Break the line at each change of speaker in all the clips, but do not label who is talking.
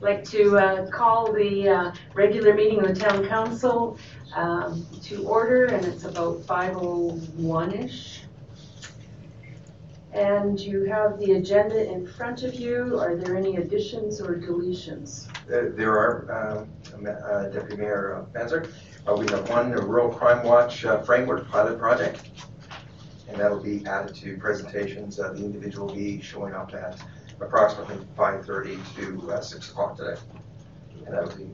like to uh, call the uh, regular meeting of the town council um, to order, and it's about 5:01-ish. And you have the agenda in front of you. Are there any additions or deletions?
Uh, There are, um, uh, Deputy Mayor Manzer, uh, we have one, the Rural Crime Watch uh, Framework Pilot Project, and that'll be added to presentations. Uh, The individual will be showing up at approximately 5:30 to uh, 6 o'clock today. And that'll be,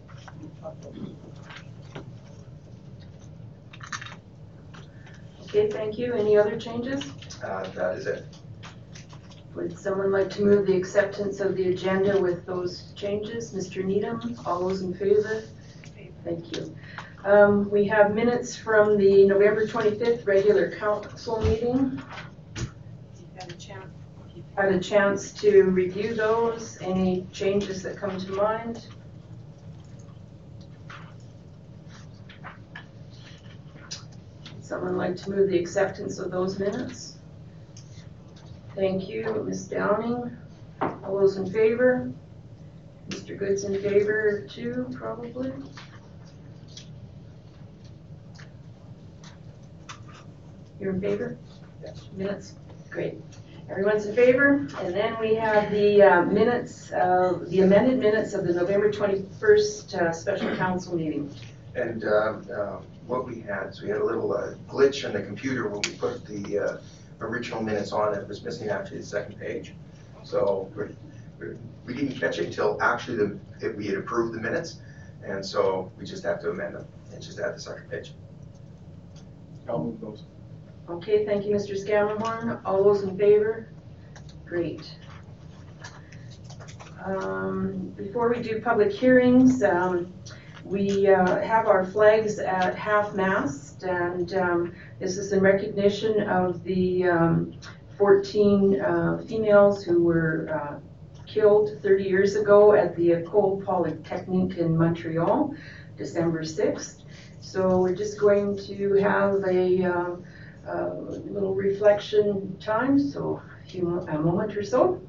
Okay, thank you. Any other changes?
uh, that is it.
Would someone like to move the acceptance of the agenda with those changes? Mr. Needham, all those in favor? Thank you. Um, We have minutes from the November 25th regular council meeting.
Had a chance.
Had a chance to review those. Any changes that come to mind? Someone like to move the acceptance of those minutes? Thank you, Ms. Downing. All those in favor? Mr. Good's in favor too, probably? You're in favor?
Yes.
Minutes? Great. Everyone's in favor? And then we have the uh, minutes, uh, the amended minutes of the November 21st uh, special council meeting.
And um, uh, what we had, so we had a little uh, glitch in the computer when we put the uh, original minutes on, it was missing actually the second page. So we- we- we didn't catch it until actually the, if we had approved the minutes, and so we just have to amend them and just add the second page.
I'll move those.
Okay, thank you, Mr. Scammerhorn. All those in favor? Great. Um, Before we do public hearings, um, we uh, have our flags at half-mast, and um, this is in recognition of the um, 14 uh, females who were uh, killed 30 years ago at the École Polytechnique in Montreal, December 6th. So we're just going to have a uh, little reflection time, so a a moment or so.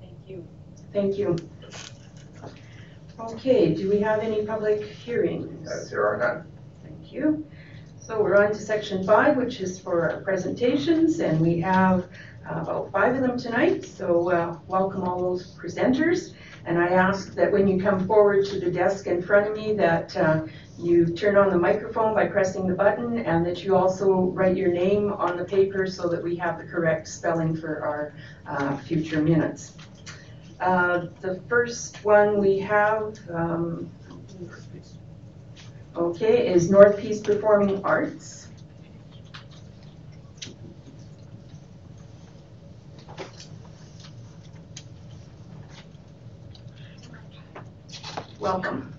Thank you.
Thank you. Okay, do we have any public hearings?
Uh, There are none.
Thank you. So we're on to section five, which is for our presentations, and we have uh, about five of them tonight. So uh, welcome all those presenters. And I ask that when you come forward to the desk in front of me, that uh, you turn on the microphone by pressing the button, and that you also write your name on the paper so that we have the correct spelling for our uh, future minutes. Uh, The first one we have, um, okay, is North Peace Performing Arts. Welcome.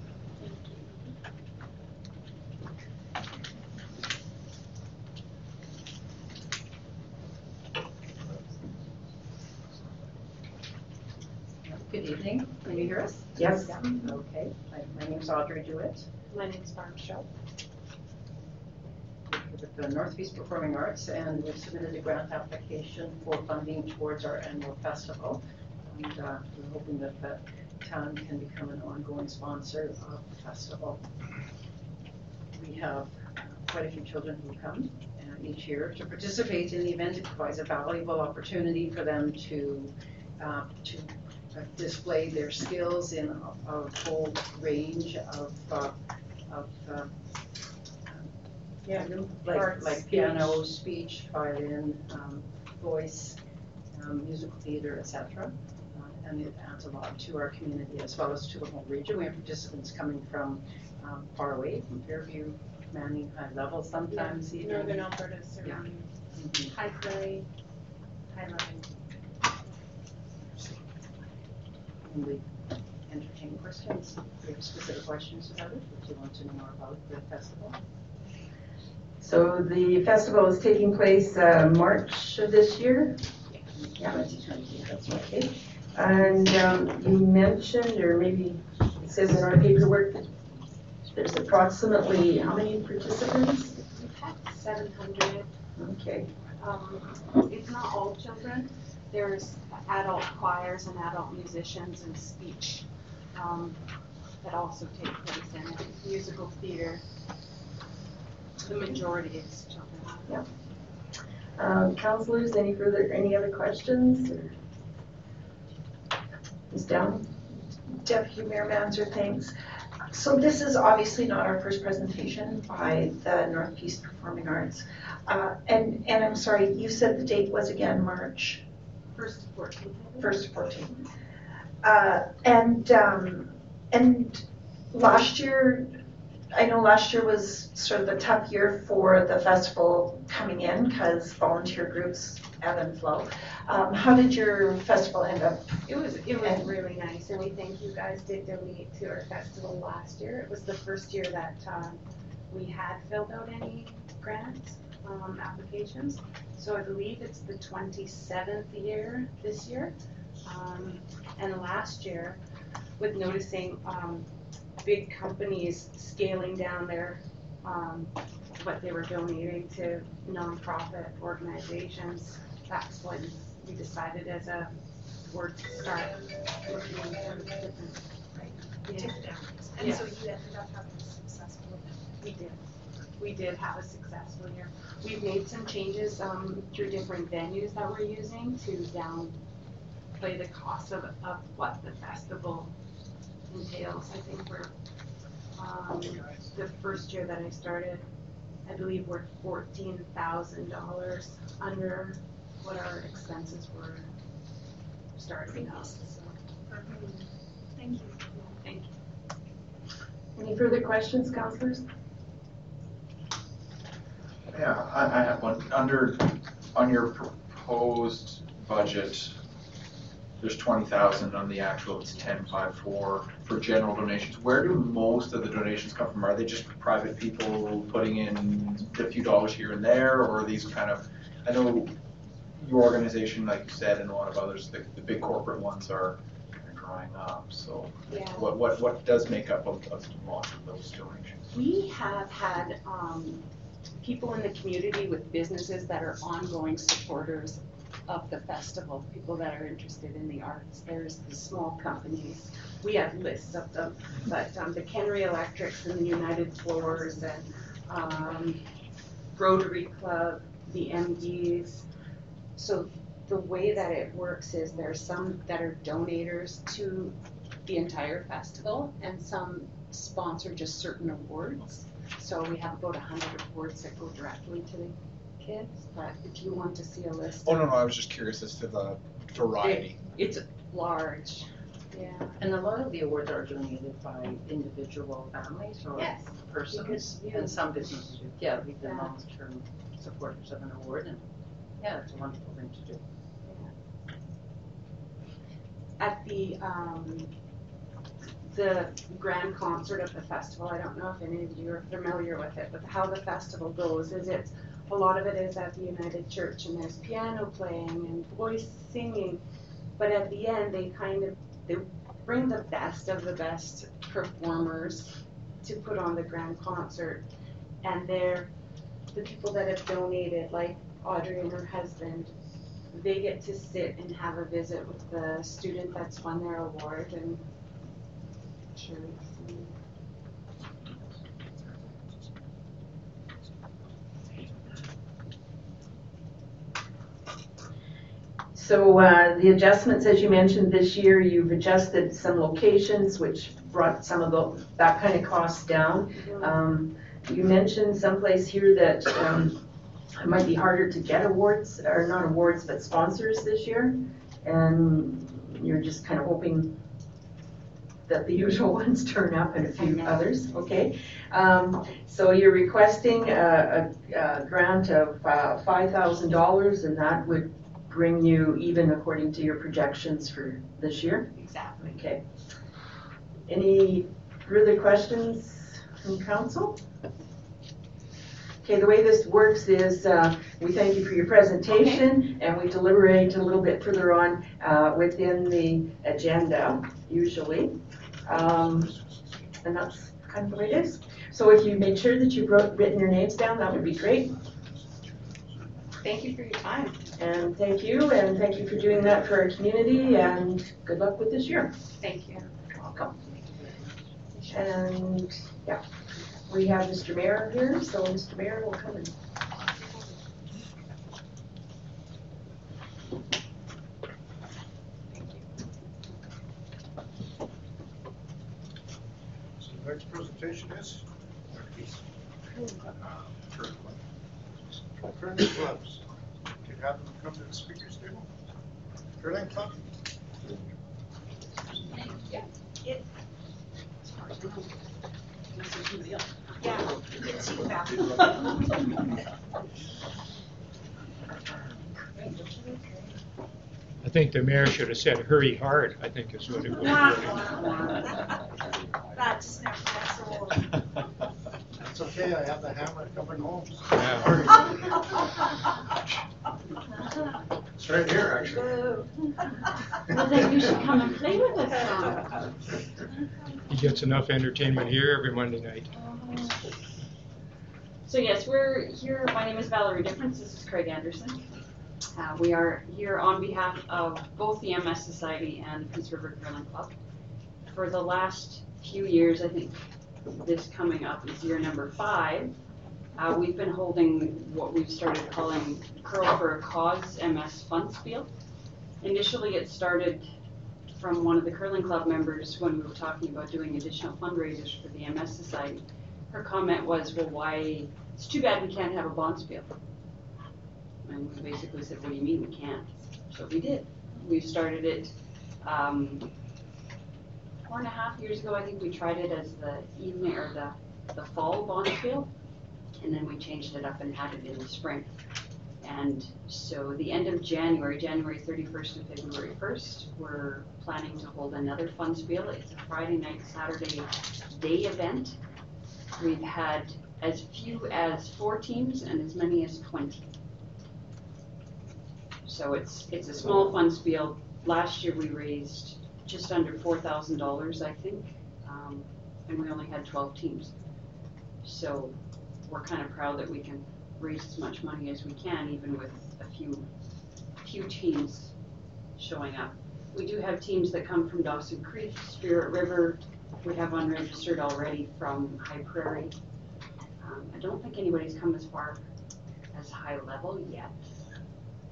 Good evening. Can you
Yes?
Okay. My- My name's Audrey Dewitt
My name name's Barb Shaw.
with the North Peace Performing Arts, and we've submitted a grant application for funding towards our annual festival. And uh, we're hoping that the town can become an ongoing sponsor of the festival. We have quite a few children who come uh, each year to participate in the event. It provides a valuable opportunity for them to, uh, to uh, display their skills in a a whole range of, uh, of uh,
Yeah.
like,
Arts,
like piano, speech, violin, um, voice, um, musical theater, et cetera. Uh, And it adds a lot to our community as well as to the whole region. We have participants coming from um, far away, from Fairview, Manning, High Level, sometimes even.
Northern Alberta surrounding
Mhm.
High Prairie, High Line.
And we entertain questions. If you have specific questions about it, if you want to know more about the festival.
So the festival is taking place uh, March of this year? Yeah.
Twenty twenty, that's right.
Okay. And um, you mentioned, or maybe it says in our paperwork, that there's approximately how many participants?
Seven hundred,
Okay.
um, it's not all children, there's adult choirs and adult musicians and speech, um, that also take place in it, musical theater. The majority is children.
Um, Counselors, any further, any other questions? or- Ms. Down?
Deputy Mayor Manzer, thanks. So this is obviously not our first presentation by the North Peace Performing Arts. Uh, And, and I'm sorry, you said the date was again March
First to fourteenth.
1st to 14th. Uh, And, um, and last year, I know last year was sort of a tough year for the festival coming in because volunteer groups ebb and flow. Um, How did your festival end up?
It was, it was really nice, and we thank you guys did donate to our festival last year. It was the first year that, um, we had filled out any grant, um, applications. So I believe it's the twenty-seventh year this year. Um, and last year, with noticing, um, big companies scaling down their, um, what they were donating to nonprofit organizations, that's when we decided as a board to start looking into different, yeah,
And
Yeah.
so you ended up having a successful event.
we did. We did have a successful year. We've made some changes, um, through different venues that we're using to downplay the cost of, of what the festival entails. I think we're, um, the first year that I started, I believe we're fourteen thousand dollars under what our expenses were starting out, so,
Thank you.
thank you.
Any further questions, counselors?
Yeah, I, I have one. Under, on your proposed budget, there's twenty thousand, on the actual it's ten five four for general donations. Where do most of the donations come from? Are they just private people putting in a few dollars here and there, or are these kind of, I know your organization, like you said, and a lot of others, the, the big corporate ones are drying up, so
Yeah.
what, what, what does make up lot of those donations?
We have had, um, people in the community with businesses that are ongoing supporters of the festival, people that are interested in the arts. There's the small companies, we have lists of them, but, um, the Kenry Electrics and the United Floors and, um, Rotary Club, the MDs. So the way that it works is there are some that are donators to the entire festival and some sponsor just certain awards. So we have about a hundred awards that go directly to the kids, but if you want to see a list,
Oh, no, no, I was just curious as to the variety.
it's large, yeah.
And a lot of the awards are donated by individual families or
Yes,
persons.
because you-
And some businesses, do. yeah, we've been
Yeah.
long-term supporters of an award and, yeah, it's a wonderful thing to do.
At the, um, the grand concert of the festival, I don't know if any of you are familiar with it, but how the festival goes is it's, a lot of it is at the United Church and there's piano playing and voice singing. But at the end, they kind of, they bring the best of the best performers to put on the grand concert. And they're, the people that have donated, like Audrey and her husband, they get to sit and have a visit with the student that's won their award and sure.
So uh, the adjustments, as you mentioned, this year, you've adjusted some locations, which brought some of the, that kind of costs down. Um, You mentioned someplace here that um, it might be harder to get awards, or not awards, but sponsors this year. And you're just kind of hoping that the usual ones turn up and a few others, okay? Um, So you're requesting a, a- a grant of uh, $5,000 and that would bring you even according to your projections for this year?
Exactly.
Okay. Any further questions from council? Okay, the way this works is, uh, we thank you for your presentation, and we deliberate a little bit further on uh, within the agenda, usually. Um, And that's kind of the way it is. So if you made sure that you wrote, written your names down, that would be great.
Thank you for your time.
And thank you, and thank you for doing that for our community, and good luck with this year.
Thank you.
You're Welcome. And, yeah, we have Mr. Mayor here, so Mr. Mayor will come in.
So the next presentation is? Curling clubs. Can have them come to the speakers table? Curling club?
Yeah, you can see that.
I think the mayor should have said, hurry hard, I think is what it
Wah,
was.
wah, wah. That just never gets old.
It's okay, I have the hammer covering homes. It's right here, actually.
Well, then you should come and play with us.
He gets enough entertainment here every Monday night.
So yes, we're here, my name is Valerie Difference, this is Craig Anderson. Uh, we are here on behalf of both the MS Society and Peace River Curling Club. For the last few years, I think this coming up is year number five, uh, we've been holding what we've started calling Curl for a Cause MS Fun Spiel. Initially, it started from one of the curling club members when we were talking about doing additional fundraisers for the MS Society her comment was, well, why, it's too bad we can't have a bonspiel. And we basically said, what do you mean we can't? So we did. We started it, um, four and a half years ago, I think we tried it as the evening, or the, the fall bonspiel. And then we changed it up and had it in the spring. And so the end of January, January thirty-first and February first, we're planning to hold another fun spiel. It's a Friday night, Saturday day event. We've had as few as four teams and as many as twenty. So it's, it's a small fun spiel. Last year we raised just under four thousand dollars, I think, um, and we only had twelve teams. So we're kind of proud that we can raise as much money as we can, even with a few, few teams showing up. We do have teams that come from Dawson Creek, Spirit River, we have unregistered already from High Prairie. Um, I don't think anybody's come as far as high level yet,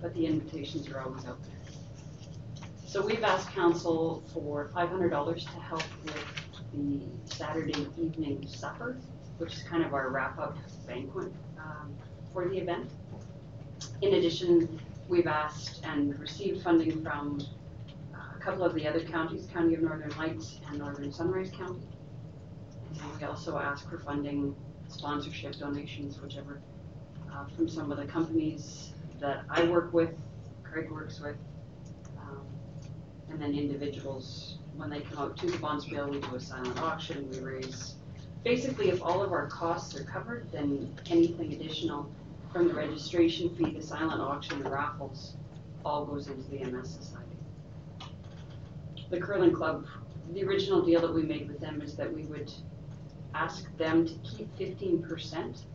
but the invitations are always there. So we've asked council for five hundred dollars to help with the Saturday evening supper, which is kind of our wrap-up banquet, um, for the event. In addition, we've asked and received funding from a couple of the other counties, County of Northern Lights and Northern Sunrise County. And we also ask for funding, sponsorship, donations, whichever, uh, from some of the companies that I work with, Craig works with. And then individuals, when they come out to the bonspiel, we do a silent auction, we raise, basically if all of our costs are covered, then anything additional from the registration fee, the silent auction, the raffles, all goes into the MS Society the curling club, the original deal that we made with them is that we would ask them to keep fifteen percent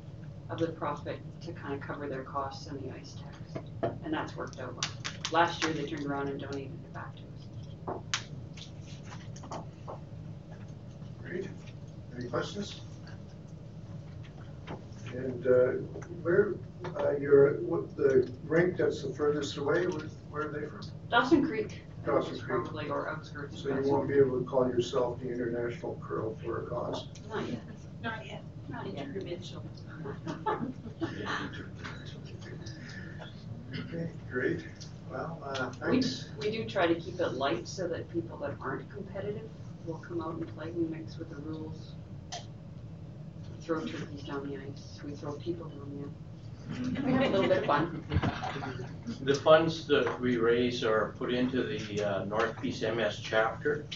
of the profit to kind of cover their costs and the ice tax. And that's worked out well. Last year, they turned around and donated it back to us.
Great. Any questions? And uh, where, uh, your, what, the rink that's the furthest away, where, where are they from?
Dawson Creek.
Dawson Creek.
Probably, or outskirts.
So you won't be able to call yourself the International Curl for a Cause?
Not yet,
Not yet.
not yet.
Provincial.
Okay, great. Well, uh,
We,
thanks.
we do try to keep it light so that people that aren't competitive will come out and play. We mix with the rules. We Throw turkeys down the ice. We throw people down the ice. We have a little bit of fun.
The funds that we raise are put into the uh, North Peace MS chapter.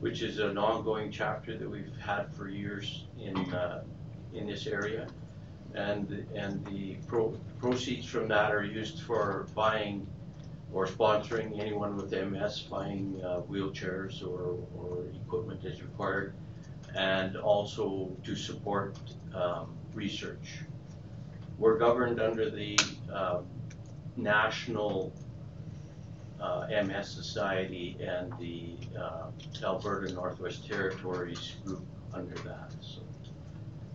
which is an ongoing chapter that we've had for years in, uh, in this area. And, and the pro- proceeds from that are used for buying or sponsoring anyone with MS, buying uh, wheelchairs or, or equipment as required, and also to support um, research. We're governed under the um, National uh, MS Society and the uh, Alberta Northwest Territories group under that. So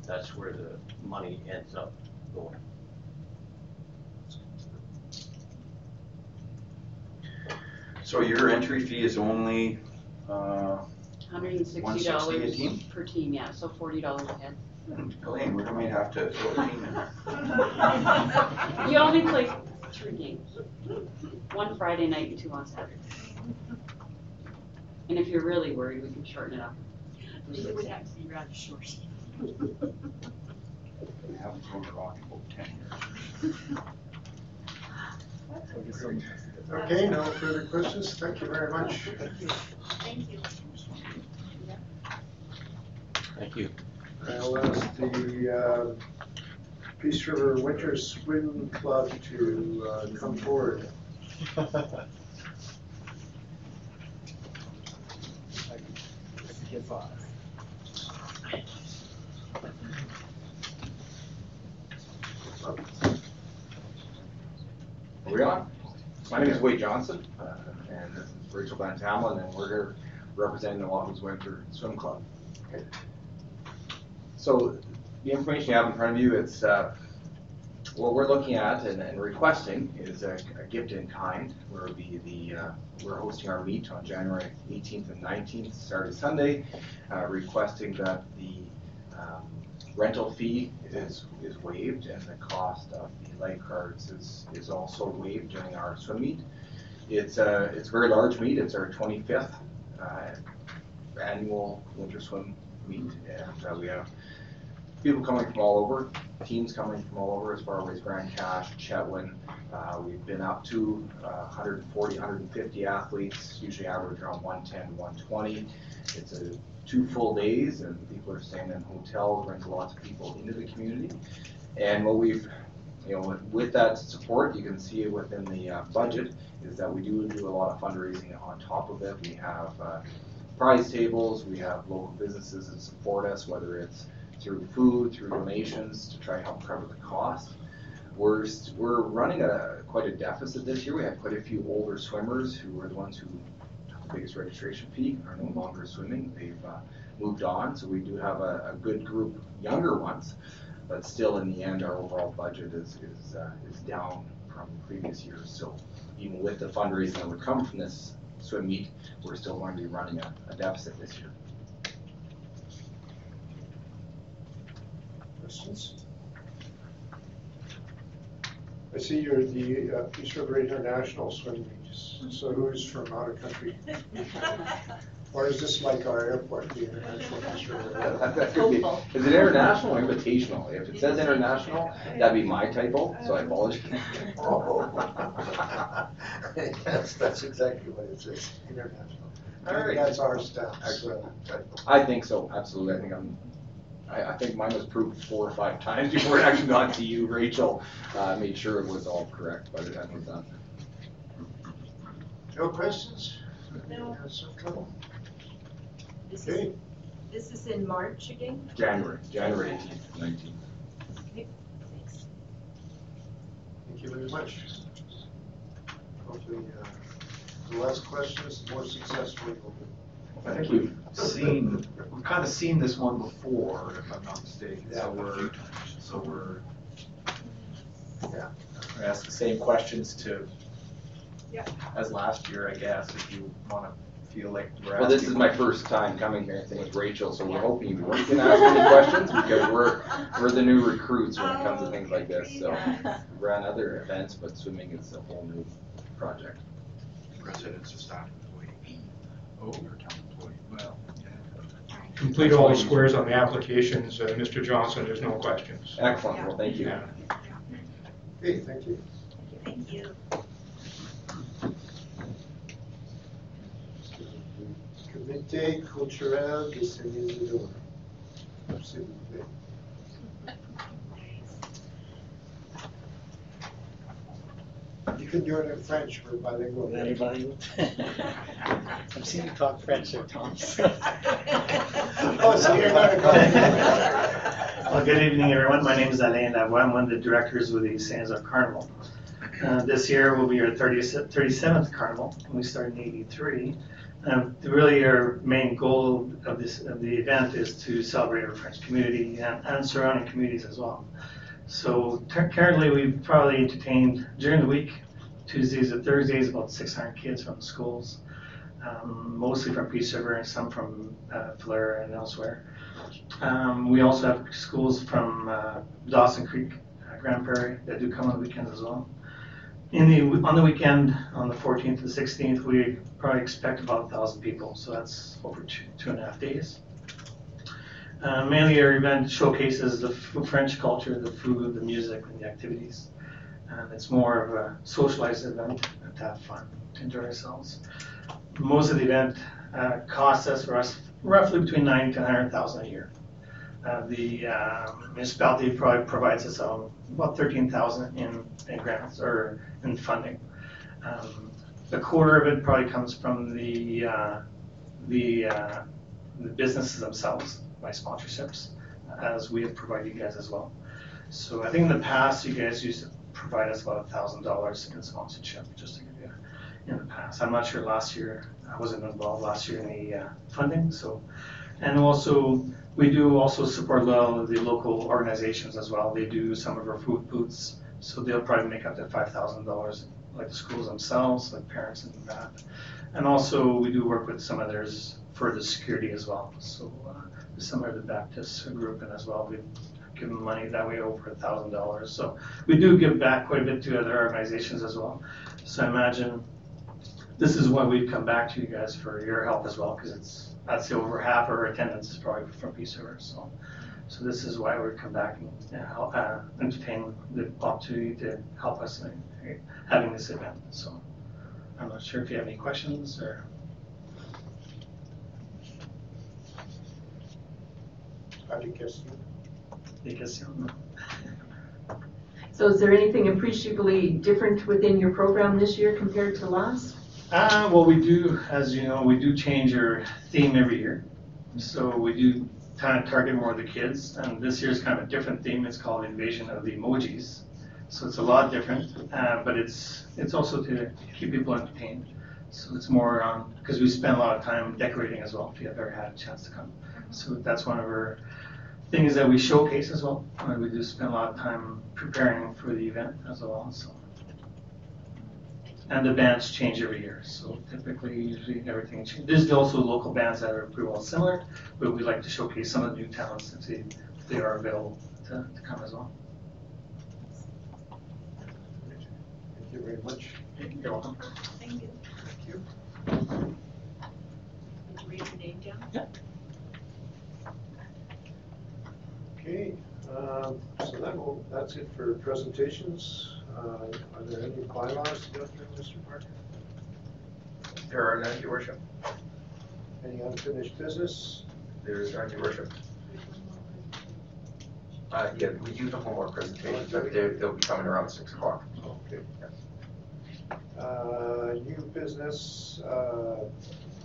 that's where the money ends up going.
So your entry fee is only, uh,
Hundred and sixty
160 a
dollars
team?
per team, yeah, so forty dollars a head.
Elaine, we might have to throw a team in there.
You only play three games, one Friday night and two on Saturday. And if you're really worried, we can shorten it up.
It would have to be rather short.
We haven't thrown a rock in about ten years.
Okay, no further questions. Thank you very much.
Thank you.
Thank you.
I'll ask the uh, Peace River Winter Swim Club to uh, come forward.
Five.
Are we on? My name is Wade Johnson, uh, and this is Rachel Van Tamlin, and we're here representing the Waffles Winter Swim Club. So the information you have in front of you, it's, uh, what we're looking at and and requesting is a a gift in kind, where the, uh, we're hosting our meet on January 18th and 19th, Saturday, Sunday, uh, requesting that the um, rental fee is, is waived and the cost of the lifeguards is, is also waived during our swim meet. It's a, it's a very large meet, it's our twenty-fifth, uh, annual winter swim meet, and uh, we have people coming from all over, teams coming from all over as far away as Grande Cache, Chetwynd. Uh, we've been up to uh, 140, 150 athletes, usually average around 110, 120. It's a two full days, and people are staying in hotels, brings lots of people into the community. And what we've, you know, with that support, you can see it within the uh, budget, is that we do do a lot of fundraising on top of it. We have uh, prize tables, we have local businesses that support us, whether it's through food, through donations, to try to help cover the cost. We're, we're running a, quite a deficit this year. We have quite a few older swimmers who were the ones who the biggest registration fee, are no longer swimming. They've uh, moved on, so we do have a, a good group younger ones. But still, in the end, our overall budget is, is, uh, is down from previous years. So even with the fundraising that would come from this swim meet, we're still going to be running a, a deficit this year.
Questions? I see you're the uh, Peace River International Swim Meet, so who's from out of country? Or is this like our airport, the International Peace
That- that could be- Is it international or invitational? If it says international, that'd be my typo, so I apologize.
Yes, that's exactly what it says, international.
All right.
That's our staff's uh,
I think so, absolutely. I think I'm, I, I think mine was proved four or five times before it actually got to you, Rachel. Uh, made sure it was all correct by the time it was done.
No questions?
No.
Have some trouble?
This is,
Okay,
this is in March again?
January, January eighteenth, nineteenth.
Okay, thanks.
thank you very much. Hopefully, uh, the less questions, the more successful we'll be.
I think we've seen, we've kind of seen this one before, if I'm not mistaken,
Yeah,
so we're,
few
so we're.
Yeah.
we Ask the same questions to.
Yeah.
As last year, I guess, if you wanna feel like we're.
Well, this is my first time coming here, I think with Rachel, so we're hoping you weren't gonna ask any questions because we're, we're the new recruits when it comes to things like this, so. Run other events, but swimming is a whole new project.
Residents of staff employee.
Oh, or town employee, well,
Complete all the squares on the applications, uh, Mr. Johnson, there's no questions.
Excellent, well, thank you.
Yeah.
Okay, thank you.
Thank you.
Comité culturel de Saint-Isidore. S'il vous plaît. You can do it in French, we're bilingual.
Very bilingual. I've seen you talk French there, Tom.
Oh, so you're not a
Well, good evening, everyone. My name is Alain Lavoie. I'm one of the directors with the Saint-Isidore Carnival. Uh, This year will be our 30th 37th carnival, and we started in 83. Um, Really, our main goal of this, of the event is to celebrate our French community and and surrounding communities as well. So tur- currently, we've probably entertained during the week, Tuesdays and Thursdays, about 600 kids from the schools, um, mostly from Peace River and some from uh, Fleur and elsewhere. Um, we also have schools from uh, Dawson Creek, uh, Grande Prairie, that do come on the weekends as well. In the on the weekend, on the 14th and 16th, we probably expect about 1,000 people, so that's over two, two and a half days. Uh, mainly, our event showcases the French culture, the food, the music, and the activities. And it's more of a socialized event to have fun, to enjoy ourselves. Most of the event uh, costs us for us roughly between nine to hundred thousand a year. Uh, the uh, municipality probably provides us um, about thirteen thousand in, in grants or in funding. Um, a quarter of it probably comes from the uh, the uh, the businesses themselves by sponsorships, as we have provided you guys as well. So I think in the past, you guys used to provide us about thousand dollars in sponsorship, just to give you, in the past. I'm not sure last year, I wasn't involved last year in the uh, funding, so. And also, we do also support of the local organizations as well. They do some of our food booths, so they'll probably make up to five thousand dollars, like the schools themselves, like parents and that. And also, we do work with some others for the security as well. So uh, some of the Baptist group and as well, we've given money that way over a thousand dollars. So we do give back quite a bit to other organizations as well. So I imagine this is why we've come back to you guys for your help as well, because it's, I'd say over half of our attendance is probably from Peace River, so. So this is why we've come back and uh, help, uh, entertain the opportunity to help us in in having this event, so. I'm not sure if you have any questions or.
Pas de questions?
Des questions?
So is there anything appreciably different within your program this year compared to last?
Uh, well, we do, as you know, we do change our theme every year. So we do kind of target more of the kids, and this year's kind of a different theme. It's called Invasion of the Emojis. So it's a lot different, uh, but it's it's also to keep people entertained. So it's more on because we spend a lot of time decorating as well. If you ever had a chance to come, so that's one of our things that we showcase as well. Uh, we do spend a lot of time preparing for the event as well. So. And the bands change every year, so typically, usually everything changes. There's also local bands that are pretty well similar, but we like to showcase some of the new talents if they, if they are available to, to come as well.
Thank you very much.
You're welcome.
Thank you.
Thank you.
Read your name down.
Okay, um, so that will, that's it for presentations. Uh, Are there any bylaws to go through, Mr. Parker?
There are none, your worship.
Any unfinished business?
There is none, your worship. Uh, yeah, we do the homework presentation, but they're, they'll be coming around six o'clock.
Okay. Uh, New business, uh,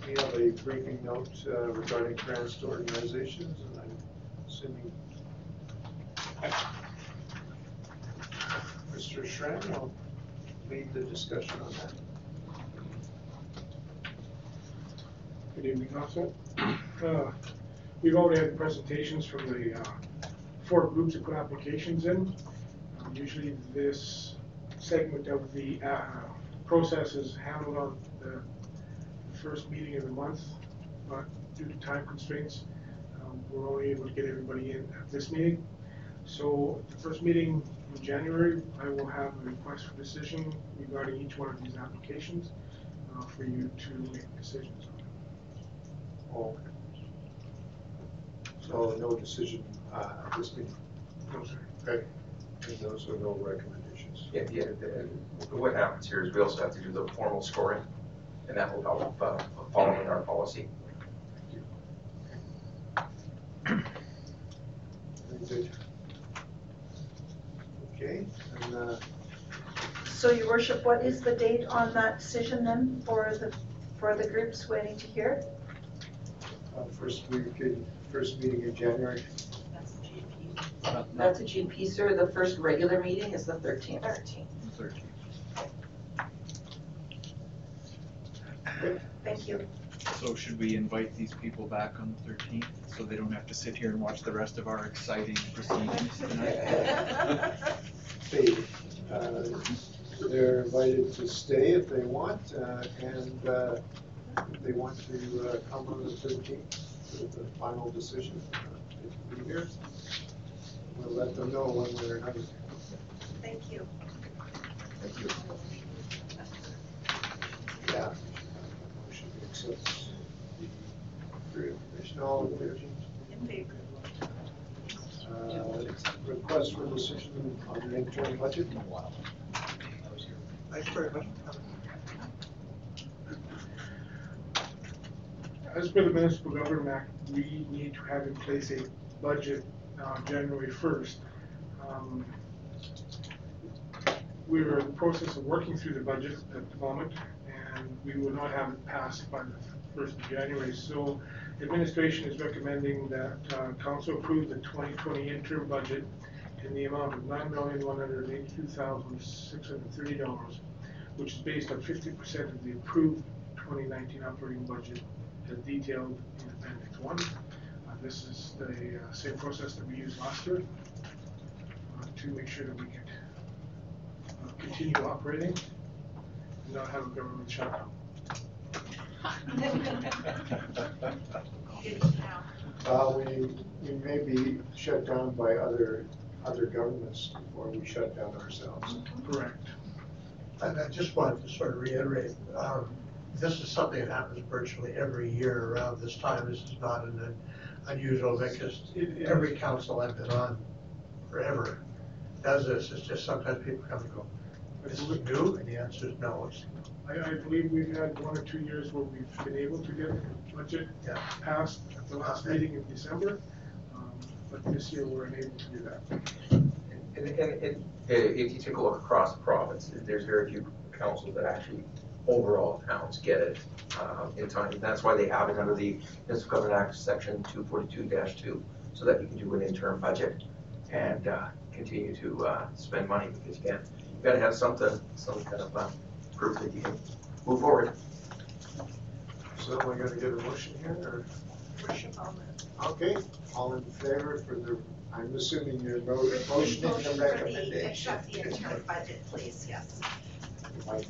we have a briefing note uh, regarding grants to organizations, and I'm assuming Mr. Schramm will lead the discussion on that.
Good evening, Council. Uh, We've already had the presentations from the uh, four groups that put applications in. Um, Usually this segment of the uh, process is handled on the first meeting of the month, but due to time constraints, um, we're only able to get everybody in at this meeting. So the first meeting in January, I will have a request for decision regarding each one of these applications uh, for you to make decisions on.
Okay. So no decision, uh, at this meeting,
No, sir.
okay, and are no recommendations.
Yeah, yeah, the- what happens here is we also have to do the formal scoring, and that will help uh, following our policy. Thank you.
So your worship, what is the date on that decision then for the, for the groups waiting to hear?
Uh, First week, in- first meeting in January.
That's a GP, That's a GP, sir. The first regular meeting is the thirteenth.
Thirteen. Thank you.
So should we invite these people back on the thirteenth, so they don't have to sit here and watch the rest of our exciting proceedings tonight?
They, uh, They're invited to stay if they want, uh, and uh, if they want to uh, come on the thirteenth for the final decision, uh, they can be here. We'll let them know one way or another.
Thank you.
Thank you.
Yeah. Motion to accept the free information, all in favor?
In favor.
Request for decision on the interim budget. Thanks very much.
As per the municipal government act, we need to have in place a budget uh, January first. Um, We're in the process of working through the budget at the moment, and we will not have it passed by the first of January. So administration is recommending that uh, council approve the twenty twenty interim budget in the amount of nine million, one hundred and eighty-two thousand, six hundred and thirty dollars, which is based on fifty percent of the approved twenty nineteen operating budget as detailed in appendix one. Uh, This is the uh, same process that we used last year uh, to make sure that we can uh, continue operating and not have a government shutdown.
Uh, we, we may be shut down by other, other governments before we shut down ourselves.
Correct.
And I just wanted to sort of reiterate, um, this is something that happens virtually every year around this time. This is not an unusual thing, because every council I've been on forever does this. It's just sometimes people come and go, this it new, and the answer is no. It's
I, I believe we've had one or two years where we've been able to get the budget
Yeah.
passed at the last meeting in December. um, But this year, we're unable to do that.
And, and, and uh, if you take a look across the province, there's very few councils that actually, overall towns get it um, in time. That's why they have it under the Municipal Government Act, section two forty-two two, so that you can do an interim budget and uh, continue to uh, spend money, because you can't, you gotta have something, some kind of uh, proof that you can move forward.
So am I gonna get a motion here, or? Okay, all in favor for the, I'm assuming your mo- motion and the recommendation.
Accept the interim budget, please, yes.
You might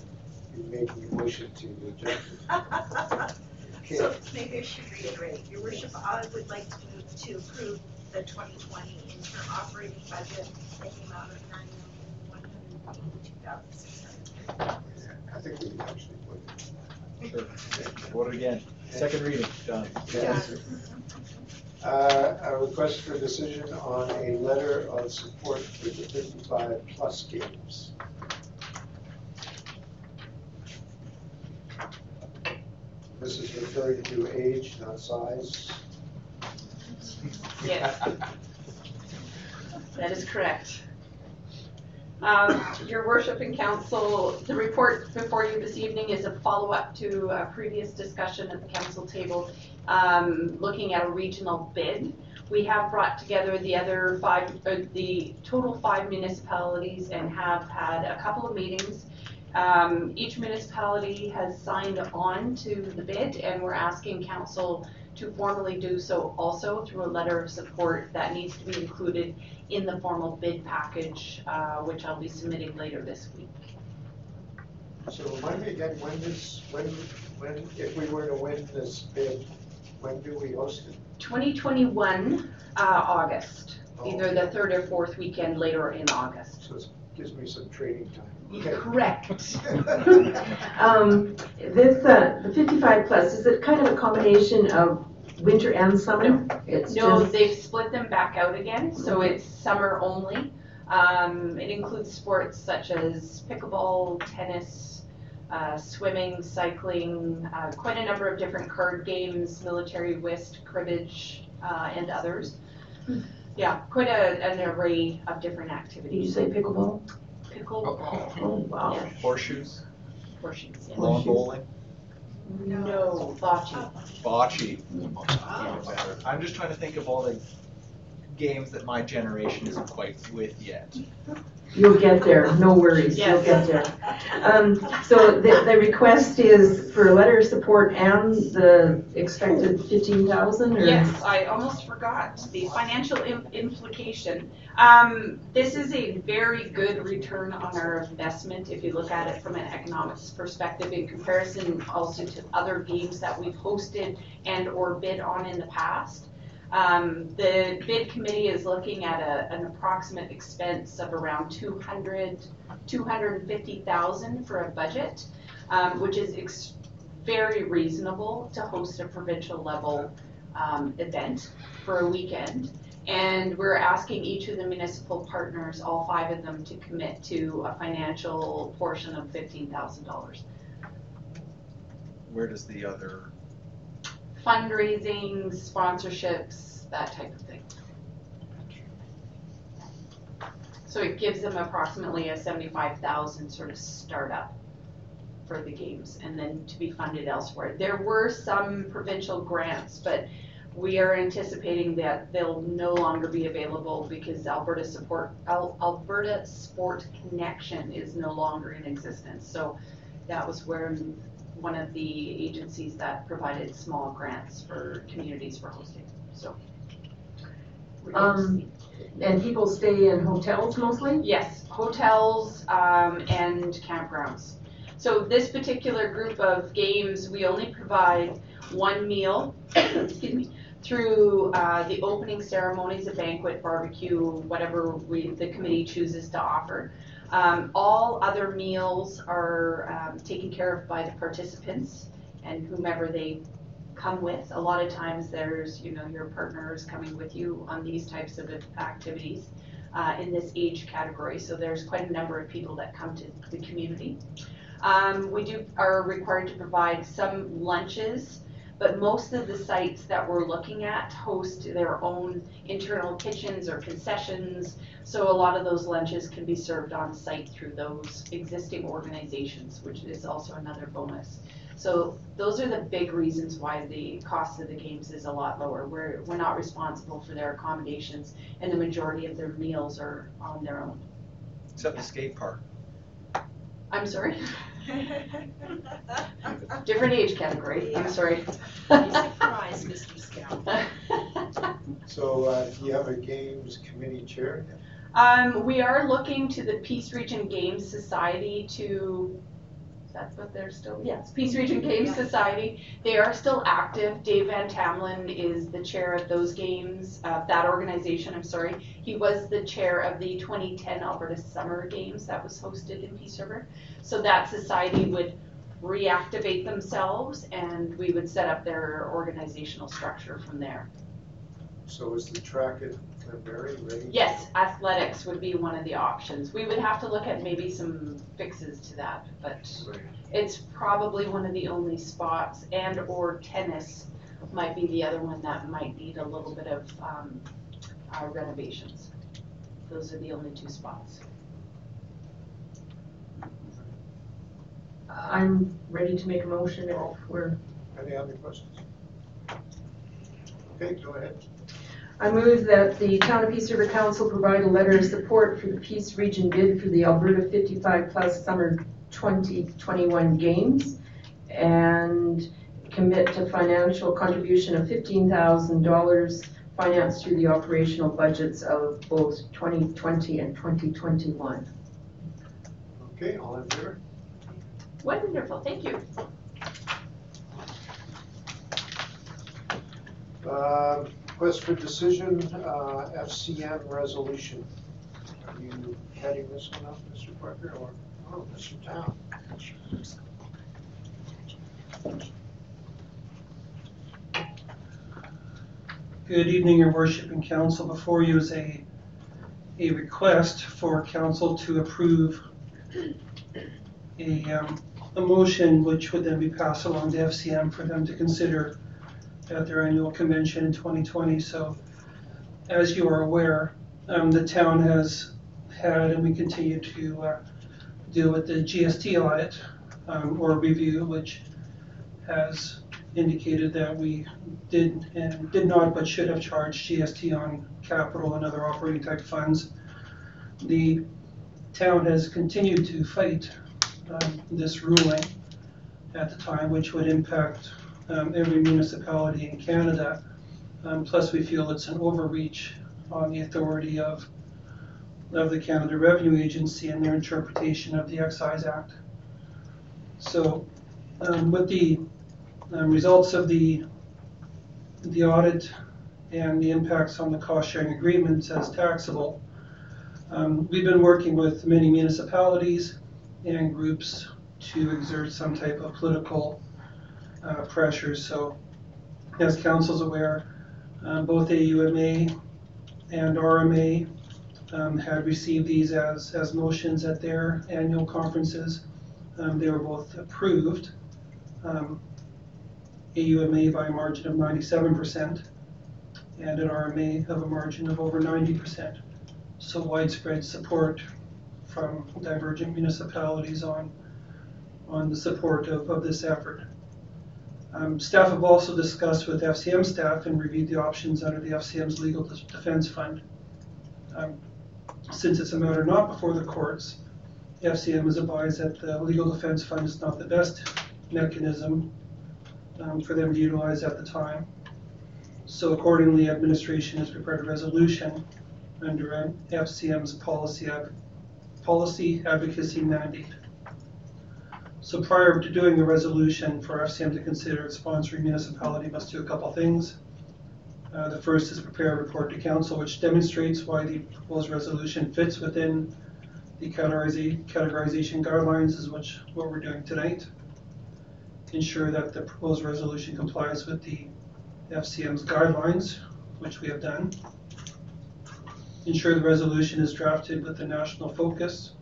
be making a motion to reject it.
So maybe I should reiterate, your worship, I would like to move to approve the twenty twenty interim operating budget in the amount of nine
I think we actually would.
Sure. Vote again. Second reading, done.
Yes. Uh, a request for decision on a letter of support for the fifty-five plus games. This is referring to age, not size.
Yes. That is correct. Um, Your worship and council, the report before you this evening is a follow-up to a previous discussion at the council table, um, looking at a regional bid. We have brought together the other five, uh, the total five municipalities and have had a couple of meetings. Um, Each municipality has signed on to the bid, and we're asking council to formally do so also through a letter of support that needs to be included in the formal bid package, uh, which I'll be submitting later this week.
So remind me again, when this, when, when, if we were to win this bid, when do we host it?
2021, uh, August, either the third or fourth weekend later in August.
So it gives me some training time.
Correct.
Um, this, uh, the fifty-five plus, is it kind of a combination of winter and summer? It's
No,
just,
they've split them back out again, so it's summer only. Um, it includes sports such as pickleball, tennis, uh, swimming, cycling, uh, quite a number of different card games, military whist, cribbage, uh, and others. Yeah, quite a, an array of different activities.
did you say pickleball?
Pickleball.
Oh, wow.
Yes,
Horseshoes,
horseshoes, yes.
lawn bowling,
No, bocce.
bocce. I'm just trying to think of all the games that my generation isn't quite with yet.
You'll get there, no worries, you'll get there. Um, so the, the request is for a letter of support and the expected fifteen thousand or?
Yes, I almost forgot the financial im- implication. Um, this is a very good return on our investment if you look at it from an economics perspective in comparison also to other games that we've hosted and or bid on in the past. Um, the bid committee is looking at a, an approximate expense of around 200, 250,000 for a budget, um, which is ex- very reasonable to host a provincial level um, event for a weekend. And we're asking each of the municipal partners, all five of them, to commit to a financial portion of $15,000.
Where does the other,
Fundraising, sponsorships, that type of thing. So it gives them approximately a seventy-five thousand sort of startup for the games and then to be funded elsewhere. There were some provincial grants, but we are anticipating that they'll no longer be available because Alberta support, Al- Alberta Sport Connection is no longer in existence. So that was where one of the agencies that provided small grants for communities for hosting, so. we're going to
Um. And people stay in hotels mostly?
Yes, hotels, um, and campgrounds. So this particular group of games, we only provide one meal, excuse me, through, uh, the opening ceremonies, a banquet, barbecue, whatever we, the committee chooses to offer. Um, all other meals are, um, taken care of by the participants and whomever they come with. A lot of times there's, you know, your partners coming with you on these types of activities uh, in this age category. So there's quite a number of people that come to the community. Um, we do are required to provide some lunches, but most of the sites that we're looking at host their own internal kitchens or concessions. So a lot of those lunches can be served on site through those existing organizations, which is also another bonus. So those are the big reasons why the cost of the games is a lot lower. We're, we're not responsible for their accommodations and the majority of their meals are on their own.
except the skate park?
I'm sorry, different age category, I'm sorry.
Be surprised, Mr. Scout.
So, uh, do you have a games committee chair?
Um, we are looking to the Peace Region Games Society to, that's what they're still, yes, Peace Region Games Society. They are still active. Dave Van Tamlin is the chair of those games, uh, that organization, I'm sorry. He was the chair of the 2010 Alberta Summer Games that was hosted in Peace River. So that society would reactivate themselves and we would set up their organizational structure from there.
So is the track at Glenmary ready?
Yes, athletics would be one of the options. We would have to look at maybe some fixes to that, but it's probably one of the only spots, and or tennis might be the other one that might need a little bit of um, uh, renovations. Those are the only two spots.
I'm ready to make a motion if we're,
Any other questions? Okay, go ahead.
I move that the Town of Peace River Council provide a letter of support for the Peace Region bid for the Alberta fifty-five plus summer twenty twenty-one games and commit to financial contribution of fifteen thousand dollars financed through the operational budgets of both twenty twenty and twenty twenty-one.
Okay, all in favor?
Wonderful, thank you.
Um, Request for decision, uh, FCM resolution. Are you heading this one up, Mr. Parker, or, oh, Mr. Town?
Good evening, your worship and council. Before you is a, a request for council to approve a, um, a motion which would then be passed along to FCM for them to consider at their annual convention in 2020. So as you are aware, um, the town has had, and we continue to uh, deal with the GST audit um, or review, which has indicated that we did and did not but should have charged GST on capital and other operating type funds. The town has continued to fight um, this ruling at the time, which would impact um, every municipality in Canada. Um, plus, we feel it's an overreach on the authority of of the Canada Revenue Agency and their interpretation of the Excise Act. So, um, with the um, results of the the audit and the impacts on the cost sharing agreements as taxable, um, we've been working with many municipalities and groups to exert some type of political uh, pressure. So, as council's aware, um, both AUMA and RMA um, had received these as, as motions at their annual conferences. Um, they were both approved. Um, AUMA by a margin of 97% and an RMA of a margin of over 90%. So widespread support from divergent municipalities on, on the support of, of this effort. Um, staff have also discussed with FCM staff and reviewed the options under the FCM's Legal Defense Fund. Um, since it's a matter not before the courts, FCM has advised that the Legal Defense Fund is not the best mechanism um, for them to utilize at the time. So accordingly, administration has prepared a resolution under FCM's policy, policy advocacy mandate. So prior to doing the resolution for FCM to consider its sponsoring municipality must do a couple things. Uh, the first is prepare a report to council which demonstrates why the proposed resolution fits within the categorization guidelines is which, what we're doing tonight. Ensure that the proposed resolution complies with the FCM's guidelines, which we have done. Ensure the resolution is drafted with a national focus,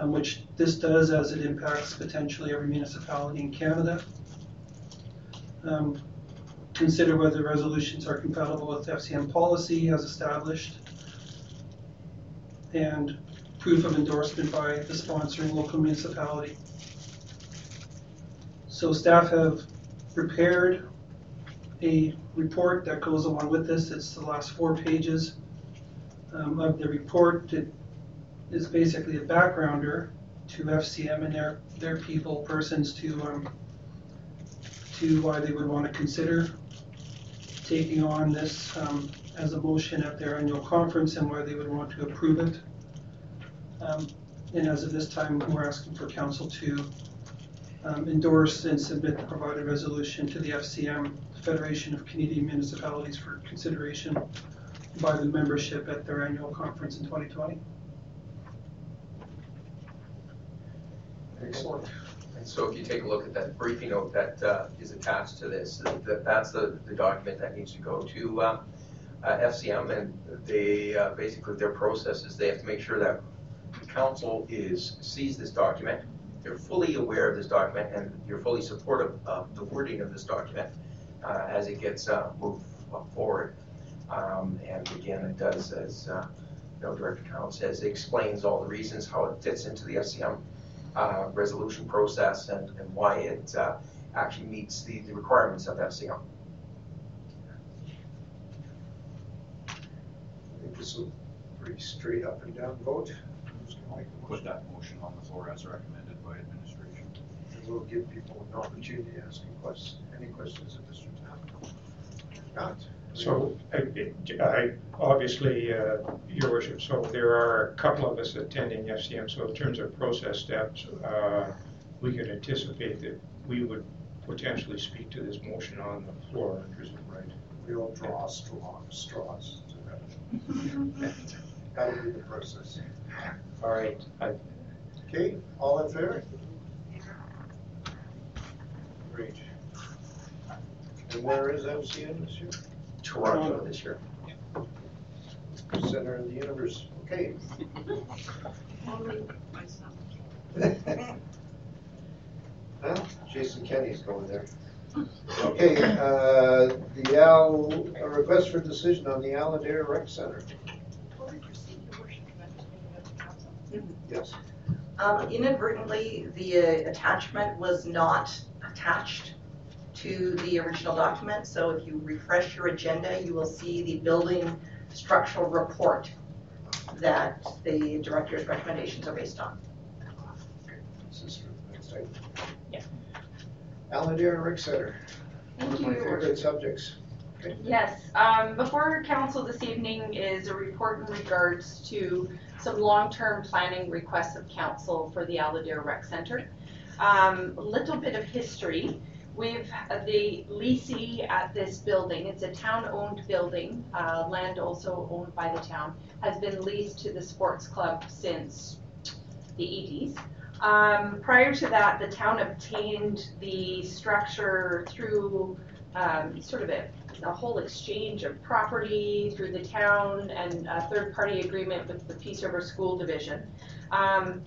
um, which this does as it impacts potentially every municipality in Canada. Um, consider whether resolutions are compatible with FCM policy as established, and proof of endorsement by the sponsoring local municipality. So staff have prepared a report that goes along with this. It's the last four pages um, of the report. It is basically a backgrounder to FCM and their, their people, persons to um, to why they would want to consider taking on this um, as a motion at their annual conference and why they would want to approve it. Um, and as of this time, we're asking for council to um, endorse and submit the provided resolution to the FCM, Federation of Canadian Municipalities, for consideration by the membership at their annual conference in 2020.
Excellent. And so if you take a look at that briefing note that uh, is attached to this, that, that's the, the document that needs to go to uh, uh, FCM and they, uh, basically their process is they have to make sure that the council is, sees this document, they're fully aware of this document and you're fully supportive of the wording of this document uh, as it gets uh, moved forward. Um, and again, it does, as you know, Director Town says, it explains all the reasons how it fits into the FCM uh, resolution process and, and why it uh, actually meets the, the requirements of FCM.
I think this is a pretty straight up and down vote.
i'm just going to Put that motion on the floor as recommended by administration.
And we'll give people an opportunity to ask questions, any questions of Mr. Town. Not.
So, I, I, obviously, uh, your worship, so there are a couple of us attending FCM, so in terms of process steps, uh, we could anticipate that we would potentially speak to this motion on the floor, is it right?
We all draw straw, straws. To that'll be the process.
All right. I-
Okay, all in favor? Great. And where is FCM this year?
Toronto this year.
Center of the universe, okay. Well, Jason Kenney's going there. Okay, uh, the Al, a request for decision on the Al Adair Rec Center. Yes.
Um, inadvertently, the uh, attachment was not attached to the original document, so if you refresh your agenda, you will see the building structural report that the director's recommendations are based on.
This is the next item.
Yeah.
Alan Deere and Rick Setter.
Thank
One of
you,
my
Your
favorite subjects. Okay.
Yes, um, before council this evening is a report in regards to some long-term planning requests of council for the Al Adair Rec Center. Um, a little bit of history. We've, uh, the leasing at this building, it's a town-owned building, uh, land also owned by the town, has been leased to the sports club since the eighties. Um, prior to that, the town obtained the structure through, um, sort of a a whole exchange of property through the town and a third-party agreement with the Peace River School Division. Um,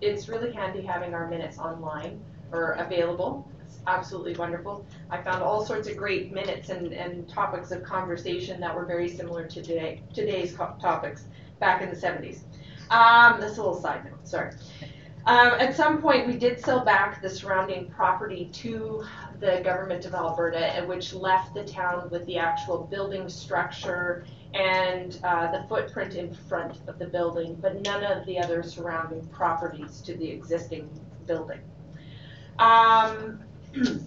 it's really handy having our minutes online or available. Absolutely wonderful. I found all sorts of great minutes and, and topics of conversation that were very similar to today, today's topics back in the seventies. Um, this is a little side note, sorry. Um, at some point, we did sell back the surrounding property to the government of Alberta, which left the town with the actual building structure and uh, the footprint in front of the building, but none of the other surrounding properties to the existing building. Um,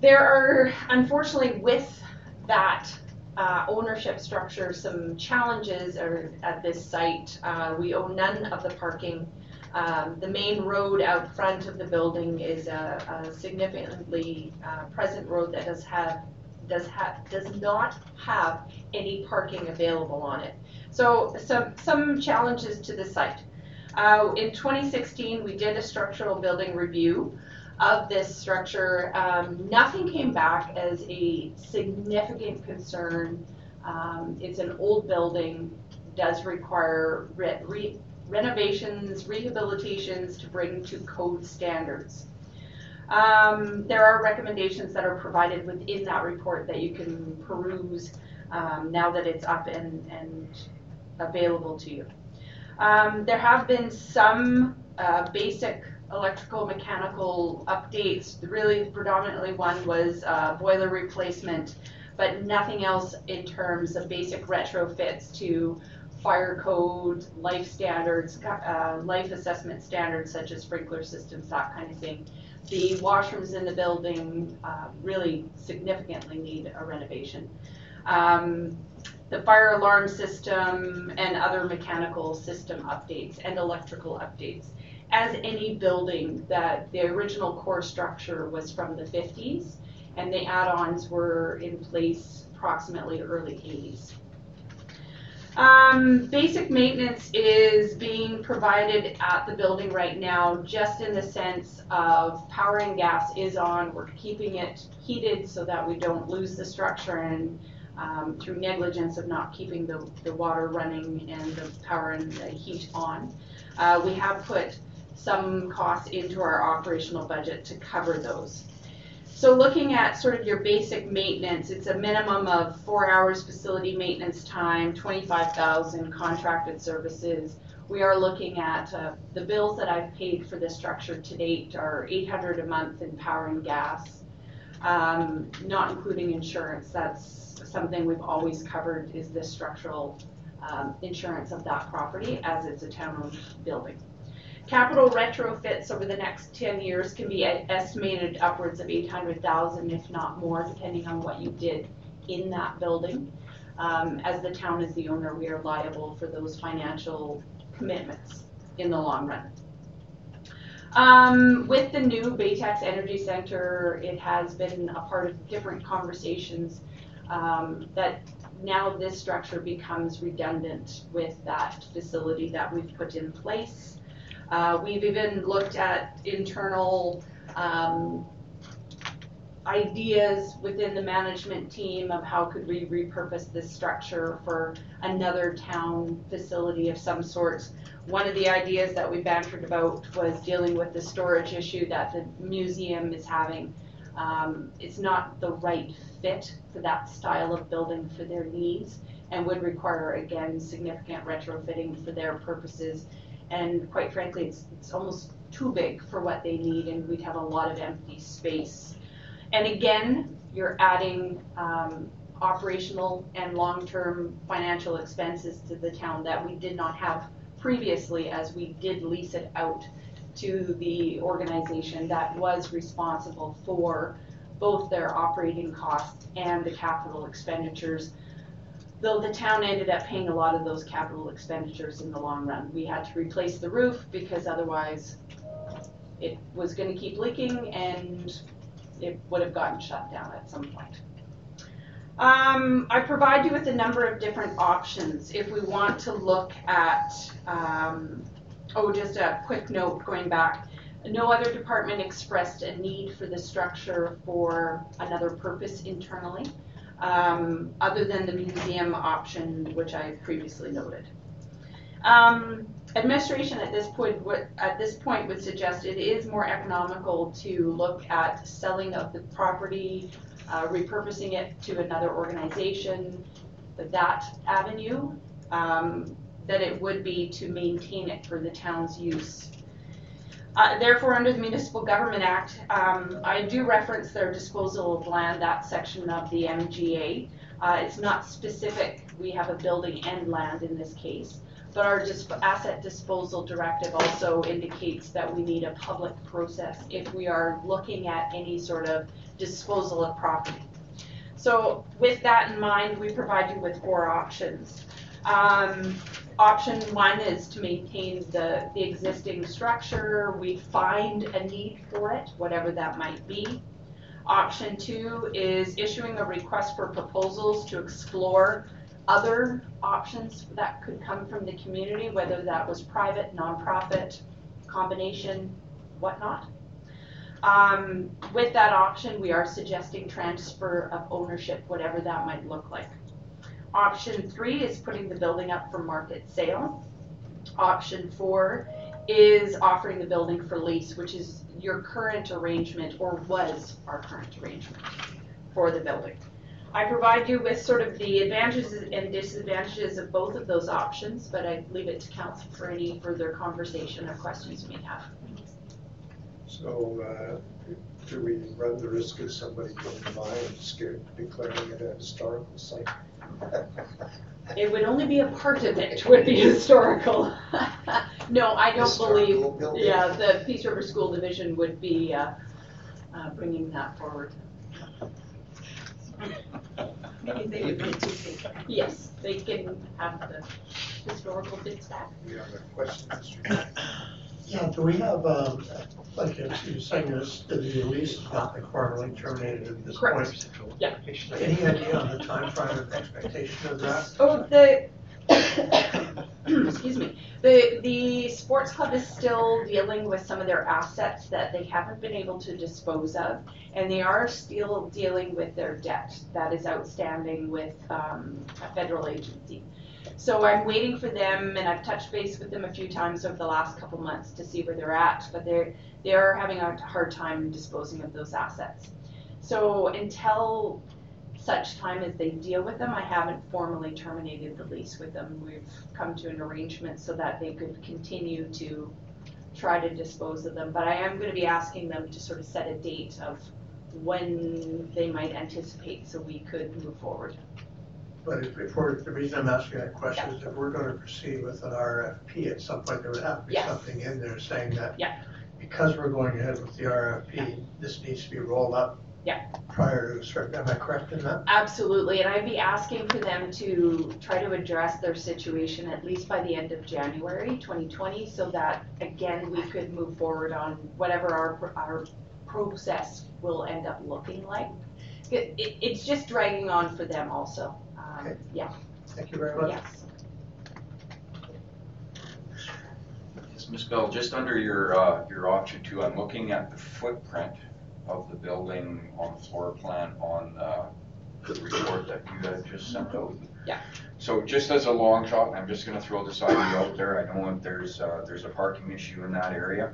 there are, unfortunately, with that uh, ownership structure, some challenges are at this site. Uh, we own none of the parking. Um, the main road out front of the building is a, a significantly uh, present road that does have does have does not have any parking available on it. So some some challenges to the site. Uh, in 2016, we did a structural building review of this structure. Um, nothing came back as a significant concern. Um, it's an old building, does require re- re- renovations, rehabilitations to bring to code standards. Um, there are recommendations that are provided within that report that you can peruse um, now that it's up and, and available to you. Um, there have been some uh, basic electrical mechanical updates. Really, predominantly one was uh, boiler replacement, but nothing else in terms of basic retrofits to fire code, life standards, uh, life assessment standards such as sprinkler systems, that kind of thing. The washrooms in the building uh, really significantly need a renovation. Um, the fire alarm system and other mechanical system updates and electrical updates. As any building that the original core structure was from the 50s and the add-ons were in place approximately early 80s. Um, basic maintenance is being provided at the building right now, just in the sense of power and gas is on. We're keeping it heated so that we don't lose the structure and um, through negligence of not keeping the, the water running and the power and the heat on. Uh, we have put some costs into our operational budget to cover those. So looking at sort of your basic maintenance, it's a minimum of four hours facility maintenance time, twenty-five thousand contracted services. We are looking at, uh, the bills that I've paid for this structure to date are eight hundred a month in power and gas. Um, not including insurance, that's something we've always covered is the structural, um, insurance of that property as it's a town-owned building. Capital retrofits over the next ten years can be estimated upwards of eight hundred thousand, if not more, depending on what you did in that building. Um, as the town is the owner, we are liable for those financial commitments in the long run. Um, with the new Baytex Energy Center, it has been a part of different conversations um, that now this structure becomes redundant with that facility that we've put in place. Uh, we've even looked at internal um, ideas within the management team of how could we repurpose this structure for another town facility of some sort. One of the ideas that we bantered about was dealing with the storage issue that the museum is having. Um, it's not the right fit for that style of building for their needs and would require, again, significant retrofitting for their purposes. And quite frankly, it's, it's almost too big for what they need and we'd have a lot of empty space. And again, you're adding um, operational and long-term financial expenses to the town that we did not have previously as we did lease it out to the organization that was responsible for both their operating costs and the capital expenditures. Though the town ended up paying a lot of those capital expenditures in the long run. We had to replace the roof because otherwise it was gonna keep leaking and it would have gotten shut down at some point. Um, I provide you with a number of different options if we want to look at, um, oh, just a quick note going back. No other department expressed a need for the structure for another purpose internally, um, other than the museum option, which I previously noted. Um, administration at this point would, at this point would suggest it is more economical to look at selling of the property, uh, repurposing it to another organization, that avenue, um, than it would be to maintain it for the town's use. Uh, therefore, under the Municipal Government Act, um, I do reference their disposal of land, that section of the MGA. Uh, it's not specific, we have a building and land in this case. But our dis- asset disposal directive also indicates that we need a public process if we are looking at any sort of disposal of property. So with that in mind, we provide you with four options. Um, option one is to maintain the, the existing structure. We find a need for it, whatever that might be. Option two is issuing a request for proposals to explore other options that could come from the community, whether that was private, nonprofit, combination, whatnot. Um, with that option, we are suggesting transfer of ownership, whatever that might look like. Option three is putting the building up for market sale. Option four is offering the building for lease, which is your current arrangement or was our current arrangement for the building. I provide you with sort of the advantages and disadvantages of both of those options, but I leave it to council for any further conversation or questions you may have.
So, uh, do we run the risk of somebody coming by and scared declaring it a historical site?
It would only be a part of it would be historical. No, I don't believe,
building.
yeah, the Peace River School Division would be, uh, uh, bringing that forward.
Maybe they would be too big.
Yes, they can have the historical bits back.
We have a question, Mr.
Yeah, do we have, um, like, you're saying this, the lease is not formally terminated at this point?
Correct. Yeah.
Any idea on the timeframe of expectation of that?
Oh, the, excuse me, the, the sports club is still dealing with some of their assets that they haven't been able to dispose of. And they are still dealing with their debt that is outstanding with, um, a federal agency. So I'm waiting for them, and I've touched base with them a few times over the last couple months to see where they're at, but they're, they are having a hard time disposing of those assets. So until such time as they deal with them, I haven't formally terminated the lease with them. We've come to an arrangement so that they could continue to try to dispose of them, but I am gonna be asking them to sort of set a date of when they might anticipate, so we could move forward.
But if, if we're, the reason I'm asking that question is if we're gonna proceed with an RFP at some point, there would have to be
Yes.
something in there saying that
Yeah.
because we're going ahead with the RFP, this needs to be rolled up
Yeah.
prior to a certain, am I correct in that?
Absolutely, and I'd be asking for them to try to address their situation at least by the end of January 2020, so that, again, we could move forward on whatever our, our process will end up looking like. It, it, it's just dragging on for them also.
Okay.
Yeah,
Thank you very much.
yes.
Yes, Ms. Bell, just under your, uh, your option two, I'm looking at the footprint of the building on the floor plan on, uh, the report that you had just sent out.
Yeah.
So just as a long shot, and I'm just gonna throw this idea out there, I know that there's, uh, there's a parking issue in that area.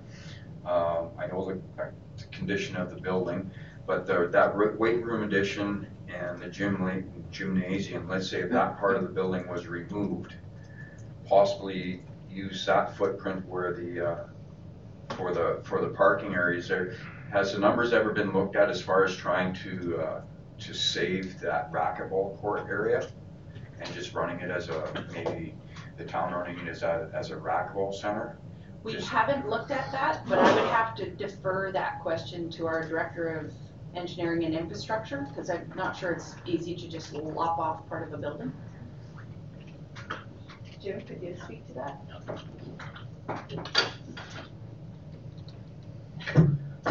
Um, I know the, uh, the condition of the building, but the, that ro- weight room addition and the gym, gymnasium, let's say if that part of the building was removed, possibly use that footprint where the, uh, for the, for the parking areas there. Has the numbers ever been looked at as far as trying to, uh, to save that racquetball court area? And just running it as a, maybe the town running it as a, as a racquetball center?
We
Just-
haven't looked at that, but I would have to defer that question to our Director of Engineering and Infrastructure, because I'm not sure it's easy to just lop off part of a building. Jim, could you speak to that?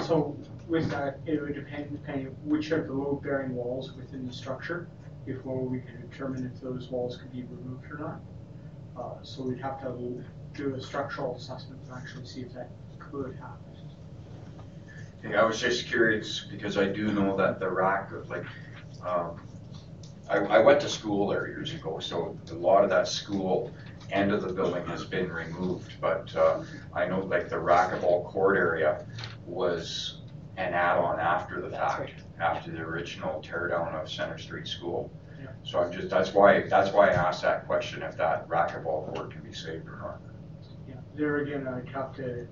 So with that, it would depend kind of which of the load-bearing walls within the structure before we can determine if those walls could be removed or not. Uh, so we'd have to do a structural assessment to actually see if that could happen.
Okay, I was just curious because I do know that the rack, of like, um, I, I went to school there years ago, so a lot of that school end of the building has been removed. But, uh, I know like the racquetball court area was an add-on after the fact, after the original tear down of Center Street School.
Yeah.
So I'm just, that's why, that's why I asked that question, if that racquetball court can be saved or not.
Yeah, there again, I'd have to,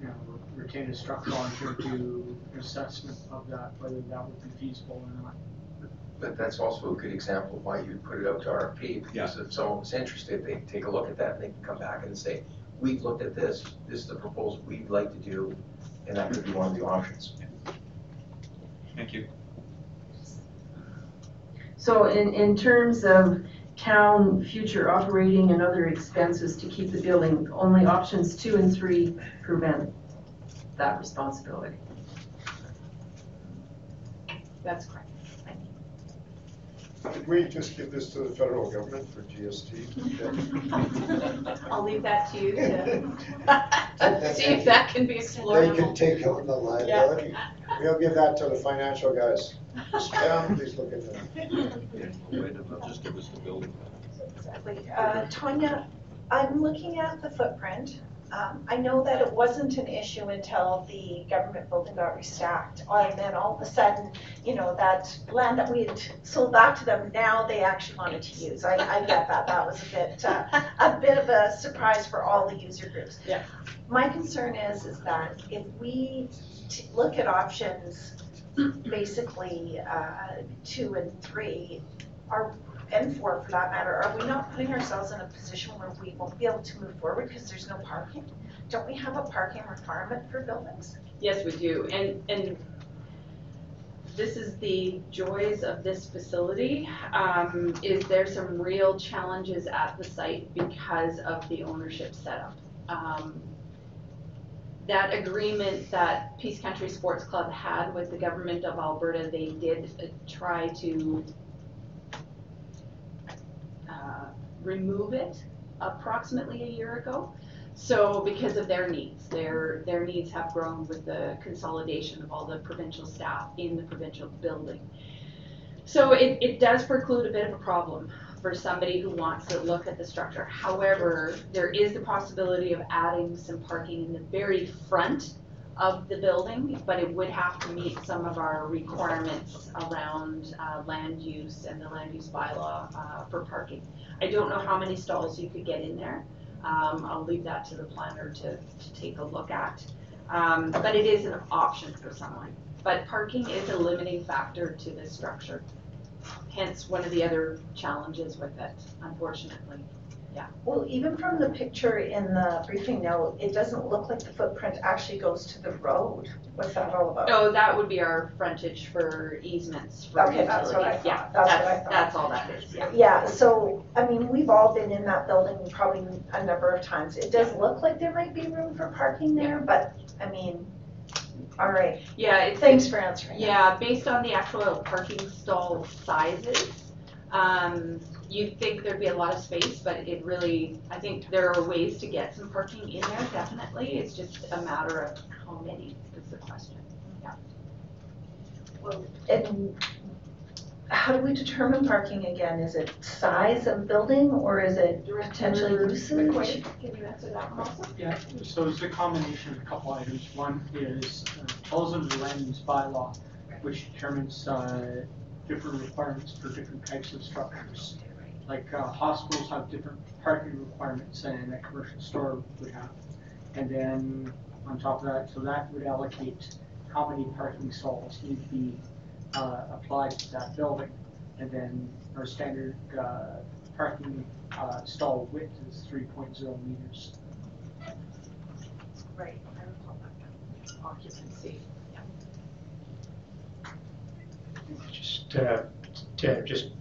you know, retain a structural engineer to do an assessment of that, whether that would be feasible or not.
But that's also a good example of why you put it out to RFP, because if someone was interested, they can take a look at that, and they can come back and say, we've looked at this, this is the proposal we'd like to do, and that could be one of the options.
Thank you.
So in, in terms of town future operating and other expenses to keep the building, only options two and three prevent that responsibility.
That's correct. Thank you.
Did we just give this to the federal government for GST?
I'll leave that to you to see if that can be explored.
They can take on the liability. We'll give that to the financial guys. Yeah, please look into that.
Just give us the building.
Exactly. Uh, Tanya, I'm looking at the footprint. Um, I know that it wasn't an issue until the government building got restacked. And then all of a sudden, you know, that land that we had sold back to them, now they actually wanted to use. I, I get that. That was a bit, uh, a bit of a surprise for all the user groups.
Yeah.
My concern is, is that if we t- look at options, basically, uh, two and three, are, and four for that matter, are we not putting ourselves in a position where we won't be able to move forward because there's no parking? Don't we have a parking requirement for buildings?
Yes, we do, and, and this is the joys of this facility, um, is there some real challenges at the site because of the ownership setup. Um, That agreement that Peace Country Sports Club had with the government of Alberta, they did try to uh, remove it approximately a year ago. So because of their needs, their, their needs have grown with the consolidation of all the provincial staff in the provincial building. So it, it does preclude a bit of a problem for somebody who wants to look at the structure. However, there is the possibility of adding some parking in the very front of the building, but it would have to meet some of our requirements around uh, land use and the land use bylaw uh, for parking. I don't know how many stalls you could get in there. Um, I'll leave that to the planner to, to take a look at. Um, but it is an option for someone. But parking is a limiting factor to this structure. Hence, one of the other challenges with it, unfortunately. Yeah.
Well, even from the picture in the briefing note, it doesn't look like the footprint actually goes to the road. What's that all about?
Oh, that would be our frontage for easements for
Okay, that's what I
utilities. Yeah,
thought. That's what I
that's,
thought.
that's all that is, yeah.
Yeah, so, I mean, we've all been in that building probably a number of times. It does look like there might be room for parking there, but, I mean, all right.
Yeah, it's.
Thanks for answering.
Yeah, based on the actual parking stall sizes, um, you'd think there'd be a lot of space, but it really, I think there are ways to get some parking in there, definitely. It's just a matter of how many is the question, yeah.
And how do we determine parking again? Is it size of building or is it potentially usage?
McQuaid, can you answer that one also?
Yeah, so it's a combination of a couple items. One is, uh, tells them the land use bylaw which determines, uh, different requirements for different types of structures. Like, uh, hospitals have different parking requirements than a commercial store would have. And then on top of that, so that would allocate how many parking stalls need to be, uh, applied to that building. And then our standard, uh, parking, uh, stall width is 3.0 meters.
Right, I recall that. Occupancy, yeah.
Just, uh, Ted, just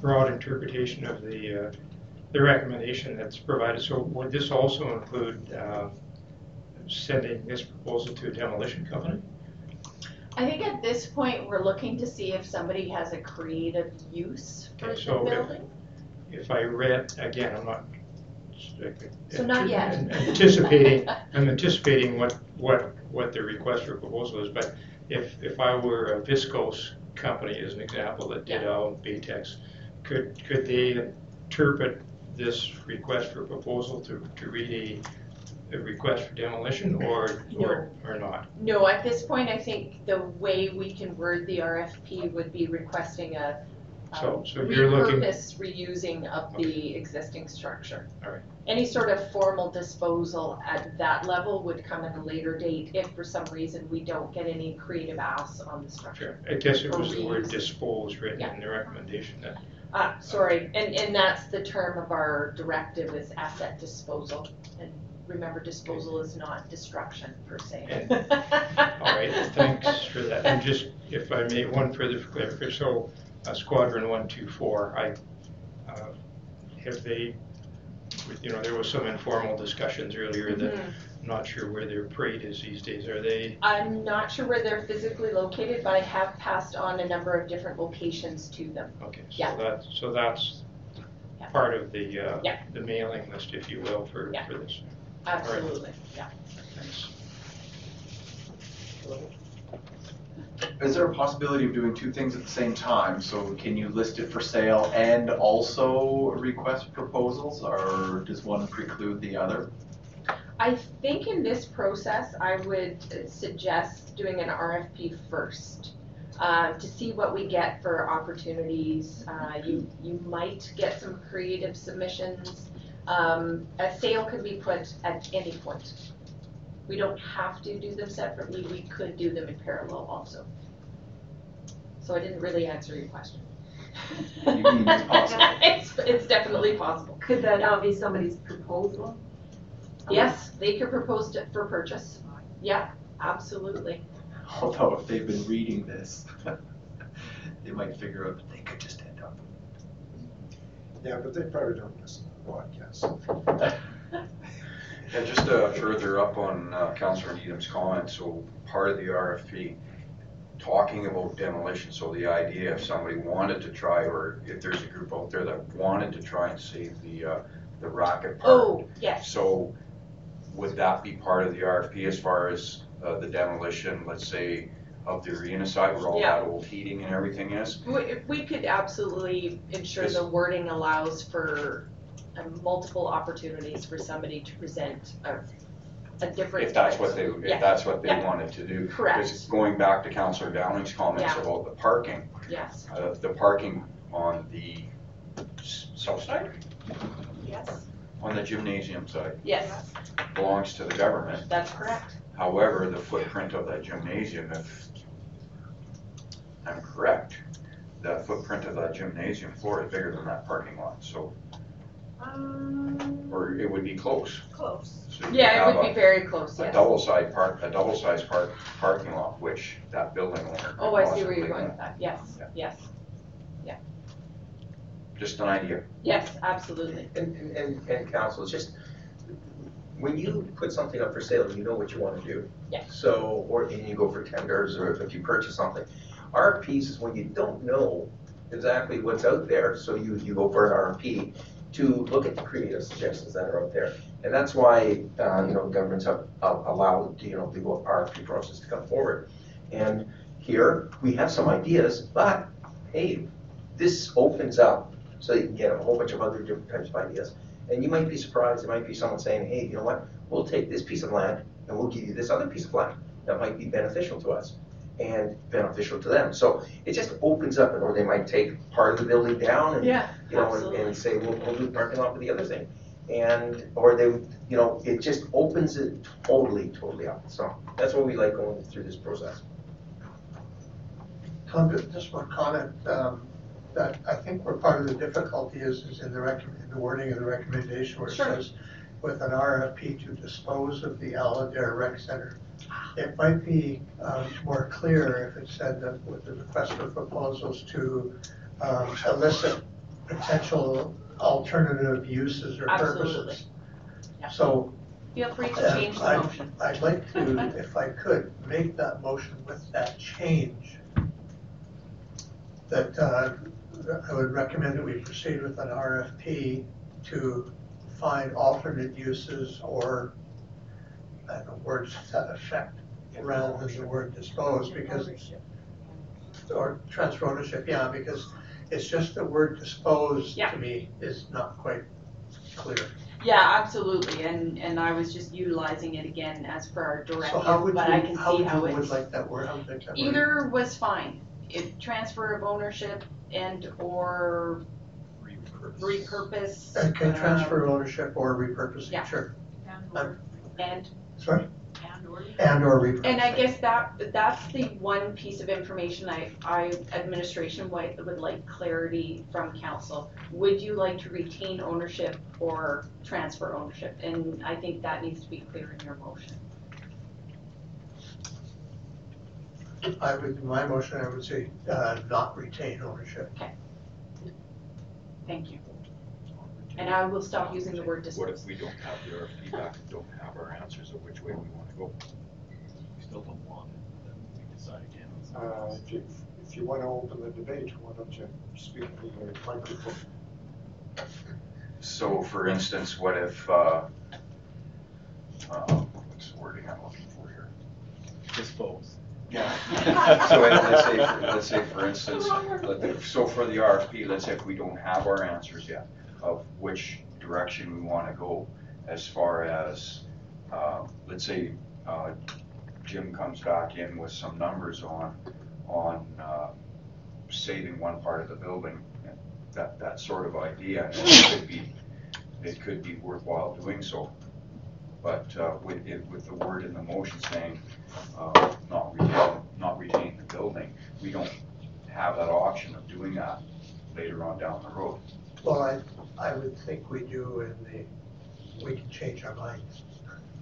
broad interpretation of the, uh, the recommendation that's provided. So would this also include uh, sending this proposal to a demolition company?
I think at this point, we're looking to see if somebody has a creative use for
Okay,
the
so if-
building.
If I read, again, I'm not.
So not yet.
Anticipating, I'm anticipating what, what, what the request for proposal is, but if, if I were a viscose company, as an example, that did all Baytex, could, could they interpret this request for proposal to, to read a, a request for demolition or, or, or not?
No, at this point, I think the way we can word the RFP would be requesting a
So, so you're looking,
repurpose, reusing of the existing structure.
all right.
Any sort of formal disposal at that level would come at a later date if for some reason we don't get any creative ass on the structure.
I guess it was the word dispose written in the recommendation that,
Uh, sorry, and, and that's the term of our directive is asset disposal. And remember, disposal is not destruction per se.
All right, thanks for that. And just, if I may, one further clarification, so uh, Squadron 124, I, uh, have they, you know, there was some informal discussions earlier that,
Mhm.
I'm not sure where their parade is these days. Are they,
I'm not sure where they're physically located, but I have passed on a number of different locations to them.
okay, so
Yeah.
that, so that's part of the, uh,
Yeah.
the mailing list, if you will, for, for this. All right.
Absolutely, yeah.
Thanks.
Is there a possibility of doing two things at the same time? So can you list it for sale and also request proposals, or does one preclude the other?
I think in this process, I would suggest doing an RFP first. Uh, to see what we get for opportunities, uh, you, you might get some creative submissions. Um, a sale could be put at any point. We don't have to do them separately, we could do them in parallel also. So I didn't really answer your question.
It's possible?
It's, it's definitely possible.
Could that now be somebody's proposal?
Yes, they could propose it for purchase. Yeah, absolutely.
Although if they've been reading this, they might figure out that they could just end up.
Yeah, but they probably don't listen to the broadcast.
Yeah, just uh, further up on uh, Councillor Needham's comment, so part of the RFP, talking about demolition, so the idea if somebody wanted to try, or if there's a group out there that wanted to try and save the, uh, the rocket park.
Oh, yes.
So would that be part of the RFP as far as uh, the demolition, let's say, of the arena side where all
Yeah.
that old heating and everything is?
We, we could absolutely ensure the wording allows for uh, multiple opportunities for somebody to present a, a different.
If that's what they,
Yeah.
if that's what they
Yeah.
wanted to do.
Correct.
Because going back to Councillor Downing's comments
Yeah.
about the parking,
Yes,
uh, the parking on the s- south side,
yes,
on the gymnasium side,
yes,
belongs to the government.
that's correct.
However, the footprint of that gymnasium, if I'm correct, the footprint of that gymnasium floor is bigger than that parking lot, so,
Um,
or it would be close.
close.
So you
Yeah,
have
it would
a-
be very close,
A
yes.
double side park, a double sized park, parking lot, which that building owner. could
Oh, I see where
possibly
you're going
own.
with that, yes, yes,
Just an idea.
yes, absolutely.
And, and- and, and council, it's just, when you put something up for sale, you know what you wanna do.
Yeah.
So, or, and you go for tenders, or if you purchase something. RFPs is when you don't know exactly what's out there, so you, you go for an RFP to look at the creative suggestions that are out there. And that's why, uh, you know, governments have uh, allowed, you know, the RFP process to come forward. And here, we have some ideas, but, hey, this opens up so you can get a whole bunch of other different types of ideas. And you might be surprised, there might be someone saying, hey, you know what, we'll take this piece of land and we'll give you this other piece of land that might be beneficial to us. and beneficial to them. So it just opens up, or they might take part of the building down and,
Yeah,
you know, and, and say, we'll, we'll do the parking lot for the other thing. And, or they, you know, it just opens it totally, totally up. So that's what we like going through this process.
Tom, just one comment, um, that I think where part of the difficulty is, is in the in the wording of the recommendation where it
Sure.
says with an RFP to dispose of the Al Adair Rec Center. It might be, um, more clear if it said that with the request for proposals to, um, elicit potential alternative uses or
Absolutely.
purposes.
Yeah.
So.
Feel free to
uh,
change the
I'd-
motion.
I'd like to, if I could, make that motion with that change. That, uh, I would recommend that we proceed with an RFP to find alternate uses or, I don't words that affect rather than the word dispose, because, or transfer ownership, yeah, because it's just the word dispose
Yeah.
to me is not quite clear.
Yeah, absolutely, and, and I was just utilizing it again as per our
So
directive,
how would
but I
you,
can
how
see
would
how
you would
it's,
like that word, how would you like that word?
either was fine. If transfer of ownership and or repurpose.
And can
um,
transfer ownership or repurposing,
yeah.
sure. I'm-
And,
Sorry?
and or.
And or repurposing.
And I guess that, that's the one piece of information I, I, administration would, would like clarity from council. Would you like to retain ownership or transfer ownership? And I think that needs to be clear in your motion.
I would, in my motion, I would say, uh, not retain ownership. Okay.
Thank you. And I will stop using the word
What
dispose.
if we don't have the RFP back and don't have our answers of which way we wanna go?
We still don't want it, then we decide again.
Uh, if you, if you want to open the debate, why don't you speak to the microphone?
So for instance, what if, uh, uh, what's the wording I'm looking for here?
Dispose.
Yeah. So let- let's say, let's say for instance, let the- so for the RFP, let's say if we don't have our answers yet of which direction we wanna go as far as, uh, let's say, uh, Jim comes back in with some numbers on, on, uh, saving one part of the building, that, that sort of idea, and it could be, it could be worthwhile doing so. But, uh, with, it, with the word in the motion saying, uh, not retain, not retain the building, we don't have that option of doing that later on down the road.
Well, I, I would think we do in the, we can change our minds.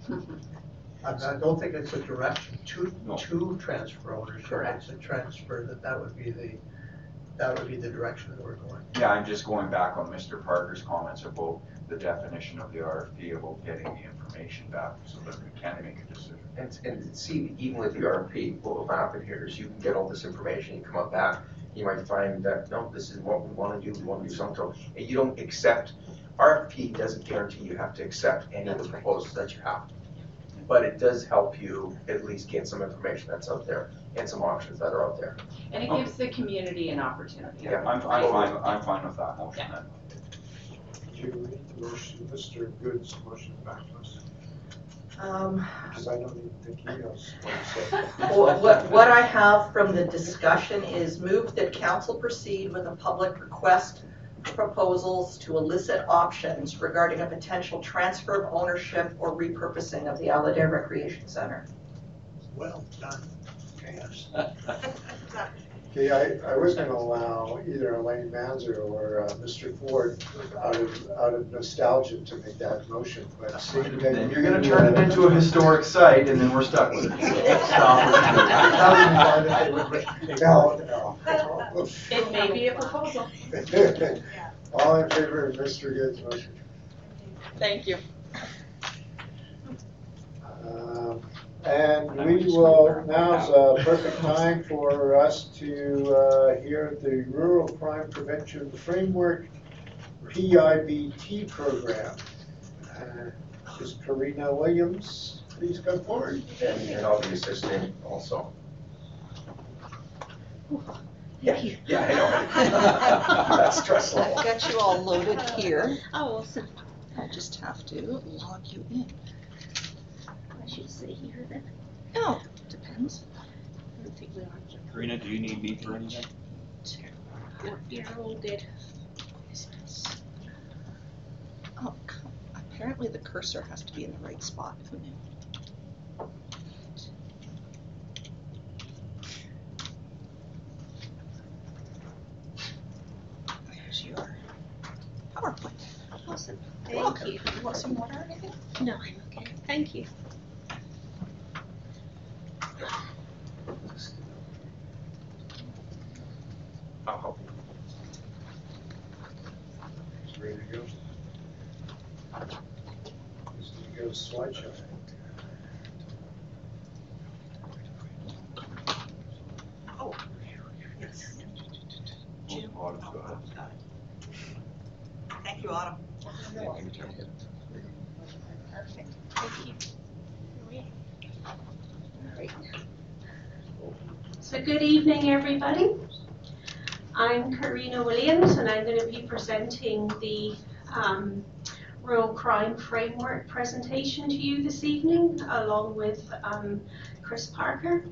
I I don't think it's a direction to,
No.
to transfer ownership.
Correct.
It's a transfer, that that would be the, that would be the direction that we're going.
Yeah, I'm just going back on Mr. Parker's comments about the definition of the RFP, about getting the information back so that we can make a decision.
And, and see, even with the RFP, what will happen here is you can get all this information, you come up back, you might find that, no, this is what we wanna do, we wanna do something, and you don't accept, RFP doesn't guarantee you have to accept any of the proposals that you have. But it does help you at least get some information that's out there and some options that are out there.
And it gives the community an opportunity.
Yeah.
I'm, I'm fine, I'm fine with that motion then.
Could you read the motion, Mr. Good's motion back to us?
Um,
Because I don't even think he knows what he said.
What, what- what I have from the discussion is move that council proceed with a public request for proposals to elicit options regarding a potential transfer of ownership or repurposing of the Al Adair Recreation Center.
Well done. Yes.
Okay, I, I was gonna allow either Elaine Manzer or uh, Mr. Ford out of, out of nostalgia to make that motion, but seeing that.
Then you're gonna turn it into a historic site and then we're stuck with it. So Stop
No, no.
It may be a proposal.
All in favor of Mr. Good's motion?
Thank you.
Um, And we will, now's a perfect time for us to uh, hear the Rural Crime Prevention Framework PIBT program. Uh, Is Karina Williams, please come forward.
And, and I'll be assisting also. Yeah, yeah, I know. That's stressful.
I've got you all loaded here.
Oh,
I'll just have to log you in.
I should say here then.
Oh, depends.
I don't think we are.
Karina, do you need me for anything?
No, you're all good.
Oh, come- apparently the cursor has to be in the right spot. Who knew? There's your PowerPoint.
Awesome.
You're
Thank
welcome.
you.
You want some water or anything?
No, I'm okay. Thank you.
I'll help you.
Ready to go? Just need to go to slideshow.
Oh, yes. Jim. Oh, oh, Thank you, Autumn.
Perfect. Thank you. So good evening, everybody. I'm Karina Williams, and I'm going to be presenting the um, Rural Crime Framework presentation to you this evening, along with um, Chris Parker.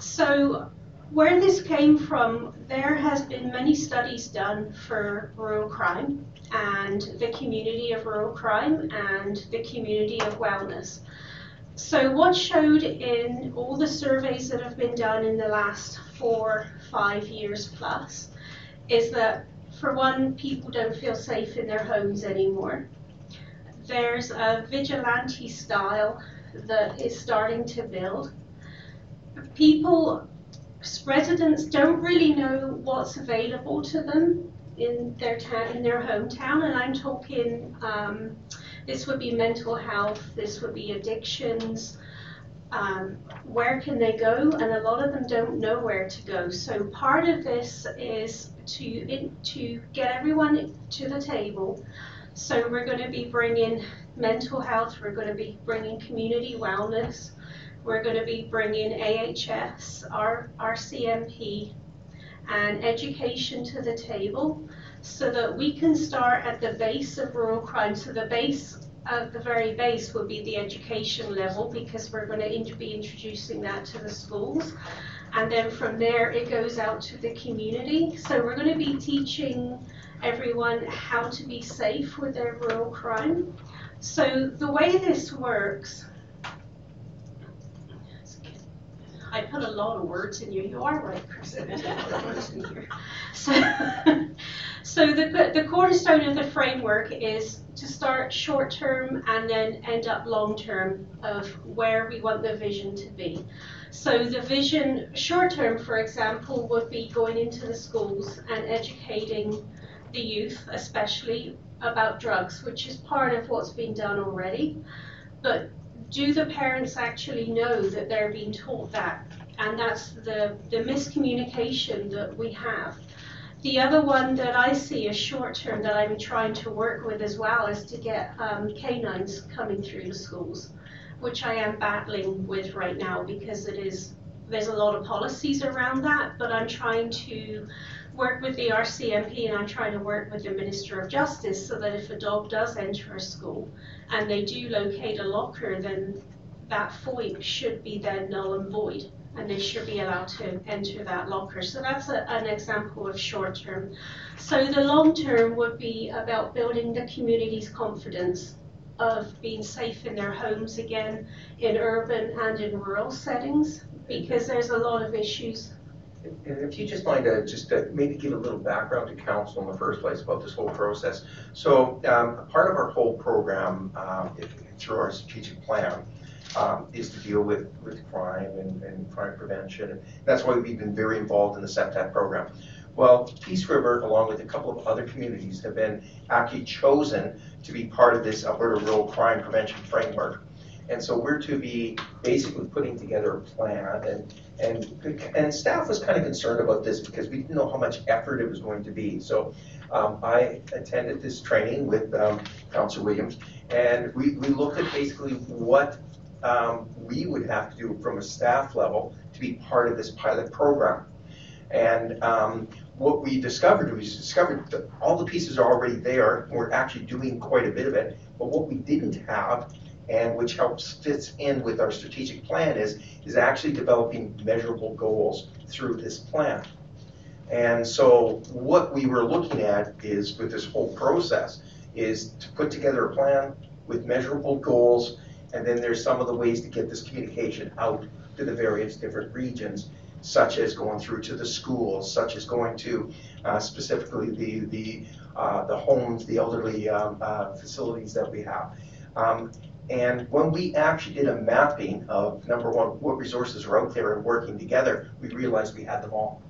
So where this came from, there has been many studies done for rural crime and the community of rural crime and the community of wellness. So what showed in all the surveys that have been done in the last four, five years plus is that for one, people don't feel safe in their homes anymore. There's a vigilante style that is starting to build. People residents don't really know what's available to them in their town, in their hometown, and I'm talking. Um, this would be mental health. This would be addictions. Um, where can they go? And a lot of them don't know where to go. So part of this is to in, to get everyone to the table. So we're going to be bringing mental health. We're going to be bringing community wellness. We're going to be bringing AHS, our, RCMP, and education to the table so that we can start at the base of rural crime. So the base, at the very base, would be the education level because we're going to be introducing that to the schools. And then from there, it goes out to the community. So we're going to be teaching everyone how to be safe with their rural crime. So the way this works I put a lot of words in you. You are right, Chris. so, so the, the cornerstone of the framework is to start short term and then end up long term of where we want the vision to be. So the vision, short term, for example, would be going into the schools and educating the youth, especially about drugs, which is part of what's been done already. But do the parents actually know that they're being taught that? And that's the, the miscommunication that we have. The other one that I see as short term that I'm trying to work with as well is to get um, canines coming through the schools, which I am battling with right now because it is there's a lot of policies around that, but I'm trying to work with the RCMP and I'm trying to work with the Minister of Justice so that if a dog does enter a school and they do locate a locker, then that FOIP should be then null and void and they should be allowed to enter that locker. So that's a, an example of short term. So the long term would be about building the community's confidence of being safe in their homes again, in urban and in rural settings, because there's a lot of issues
if you just mind to just uh, maybe give a little background to council in the first place about this whole process. So um, part of our whole program, um, through our strategic plan, um, is to deal with, with crime and, and crime prevention. And that's why we've been very involved in the SEPTED program. Well, Peace River, along with a couple of other communities, have been actually chosen to be part of this Alberta Rural Crime Prevention Framework. And so we're to be basically putting together a plan and, and, and staff was kind of concerned about this because we didn't know how much effort it was going to be. So um, I attended this training with um, Councillor Williams and we, we looked at basically what um, we would have to do from a staff level to be part of this pilot program. And um, what we discovered was discovered that all the pieces are already there. We're actually doing quite a bit of it. But what we didn't have and which helps fits in with our strategic plan is, is actually developing measurable goals through this plan. And so what we were looking at is, with this whole process, is to put together a plan with measurable goals, and then there's some of the ways to get this communication out to the various different regions, such as going through to the schools, such as going to uh, specifically the, the, uh, the homes, the elderly um, uh, facilities that we have. Um, and when we actually did a mapping of, number one, what resources are out there and working together, we realized we had them all.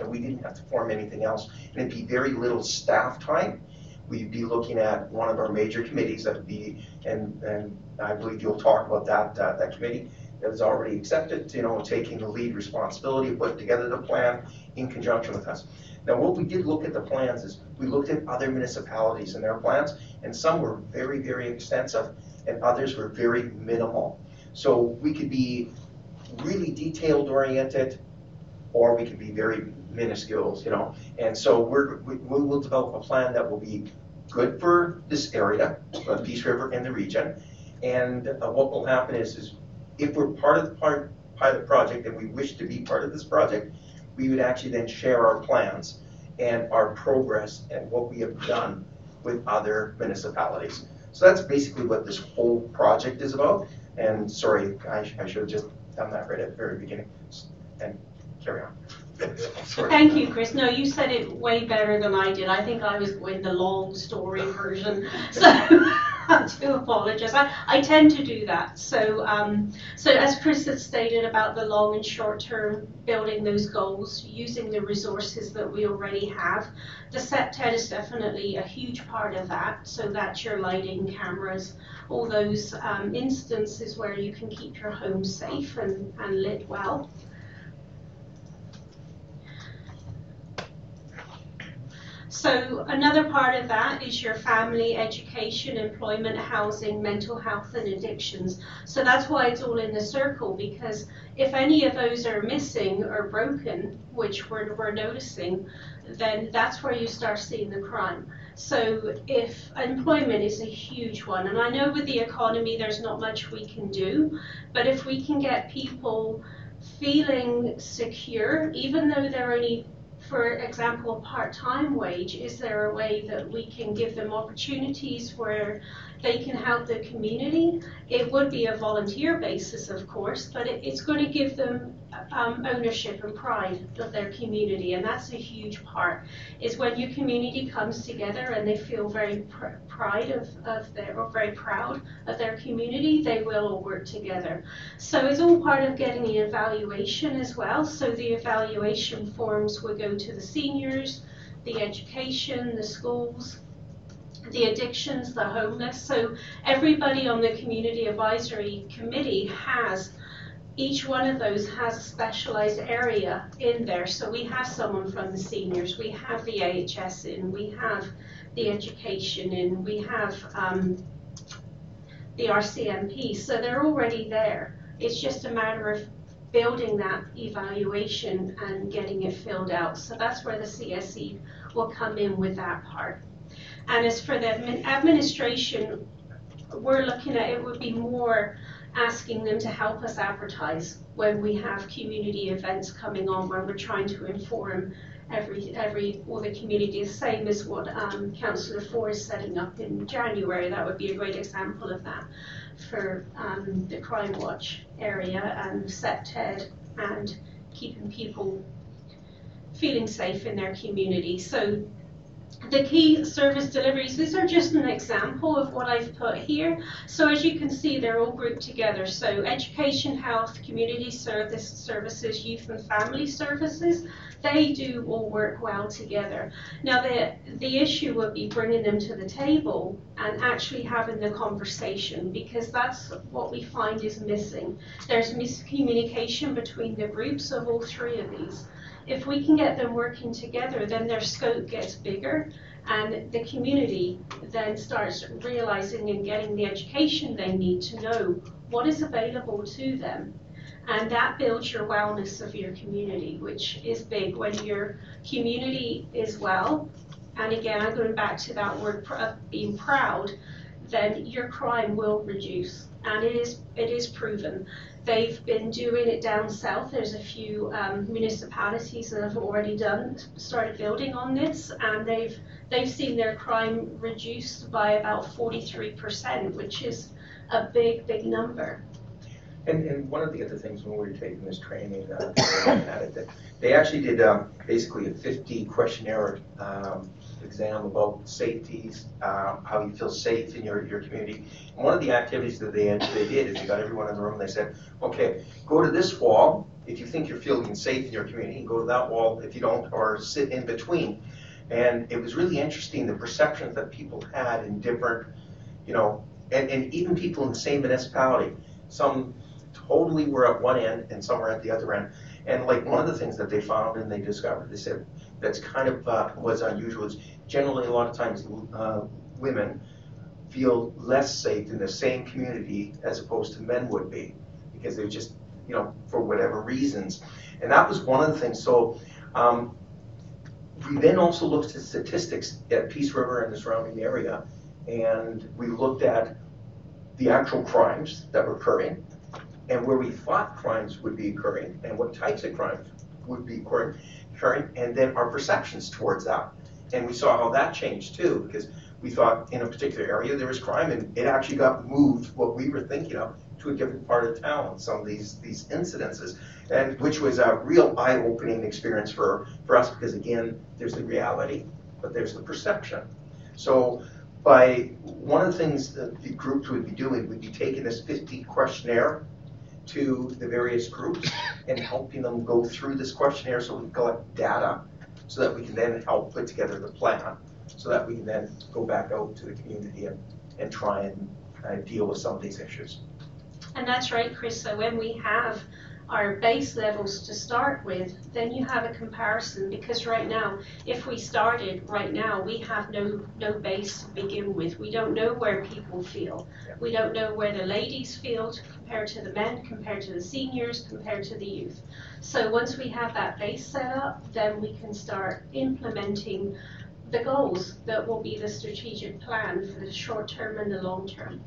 And we didn't have to form anything else. And it'd be very little staff time. We'd be looking at one of our major committees that would be, and, and I believe you'll talk about that, uh, that committee that has already accepted, you know, taking the lead responsibility putting together the plan in conjunction with us. Now, what we did look at the plans is we looked at other municipalities and their plans, and some were very, very extensive, and others were very minimal. So we could be really detailed oriented, or we could be very minuscule, you know. And so we're, we, we will develop a plan that will be good for this area, uh, Peace River and the region. And uh, what will happen is, is if we're part of the part, pilot project and we wish to be part of this project, we would actually then share our plans and our progress and what we have done with other municipalities. So that's basically what this whole project is about. And sorry, I, I should have just done that right at the very beginning. And carry on. Sorry.
Thank you, Chris. No, you said it way better than I did. I think I was going the long story version. So I do apologize. I, I tend to do that. So, um, so as Chris has stated about the long and short term, building those goals, using the resources that we already have, the SEPTED is definitely a huge part of that. So that's your lighting, cameras, all those um, instances where you can keep your home safe and, and lit well. So another part of that is your family, education, employment, housing, mental health and addictions. So that's why it's all in the circle because if any of those are missing or broken, which we're, we're noticing, then that's where you start seeing the crime. So if employment is a huge one, and I know with the economy there's not much we can do, but if we can get people feeling secure, even though they're only for example, part-time wage, is there a way that we can give them opportunities where they can help the community? It would be a volunteer basis, of course, but it, it's going to give them um, ownership and pride of their community, and that's a huge part. Is when your community comes together and they feel very pr- pride of, of their or very proud of their community, they will all work together. So it's all part of getting the evaluation as well. So the evaluation forms will go to the seniors, the education, the schools, the addictions, the homeless. So everybody on the community advisory committee has each one of those has a specialized area in there. So we have someone from the seniors, we have the AHS in, we have the education in, we have um, the RCMP. So they're already there. It's just a matter of building that evaluation and getting it filled out. So that's where the CSE will come in with that part. And as for the administration, we're looking at it would be more asking them to help us advertise when we have community events coming on where we're trying to inform every every all the community the same as what um, Councillor Ford is setting up in January. That would be a great example of that for um, the Crime Watch area and SEPTED and keeping people feeling safe in their community. So the key service deliveries, these are just an example of what I've put here. So as you can see, they're all grouped together. So education, health, community service services, youth and family services, they do all work well together. Now the, the issue would be bringing them to the table and actually having the conversation because that's what we find is missing. There's miscommunication between the groups of all three of these if we can get them working together, then their scope gets bigger and the community then starts realizing and getting the education they need to know what is available to them. And that builds your wellness of your community, which is big. When your community is well, and again, I'm going back to that word of uh, being proud, then your crime will reduce. And it is, it is proven. They've been doing it down south. There's a few um, municipalities that have already done, started building on this, and they've, they've seen their crime reduced by about 43%, which is a big, big number.
And, and one of the other things when we were taking this training, uh, they actually did um, basically a 50 questionnaire um, exam about safeties, um, how you feel safe in your, your community. And one of the activities that they, they did is they got everyone in the room and they said, okay, go to this wall if you think you're feeling safe in your community, and go to that wall if you don't, or sit in between. And it was really interesting the perceptions that people had in different, you know, and, and even people in the same municipality. Some totally were at one end and some were at the other end. And like one of the things that they found and they discovered, they said that's kind of uh, was unusual is generally a lot of times uh, women feel less safe in the same community as opposed to men would be because they're just you know for whatever reasons. And that was one of the things. So um, we then also looked at statistics at Peace River and the surrounding area, and we looked at the actual crimes that were occurring and where we thought crimes would be occurring and what types of crimes would be occurring, and then our perceptions towards that. And we saw how that changed too, because we thought in a particular area there was crime, and it actually got moved what we were thinking of to a different part of town. Some of these these incidences, and which was a real eye-opening experience for for us, because again, there's the reality, but there's the perception. So by one of the things that the groups would be doing would be taking this 50 questionnaire to the various groups and helping them go through this questionnaire so we can collect data so that we can then help put together the plan so that we can then go back out to the community and, and try and uh, deal with some of these issues.
And that's right, Chris. So when we have our base levels to start with, then you have a comparison because right now, if we started right now, we have no no base to begin with. We don't know where people feel. We don't know where the ladies feel compared to the men, compared to the seniors, compared to the youth. So once we have that base set up, then we can start implementing the goals that will be the strategic plan for the short term and the long term.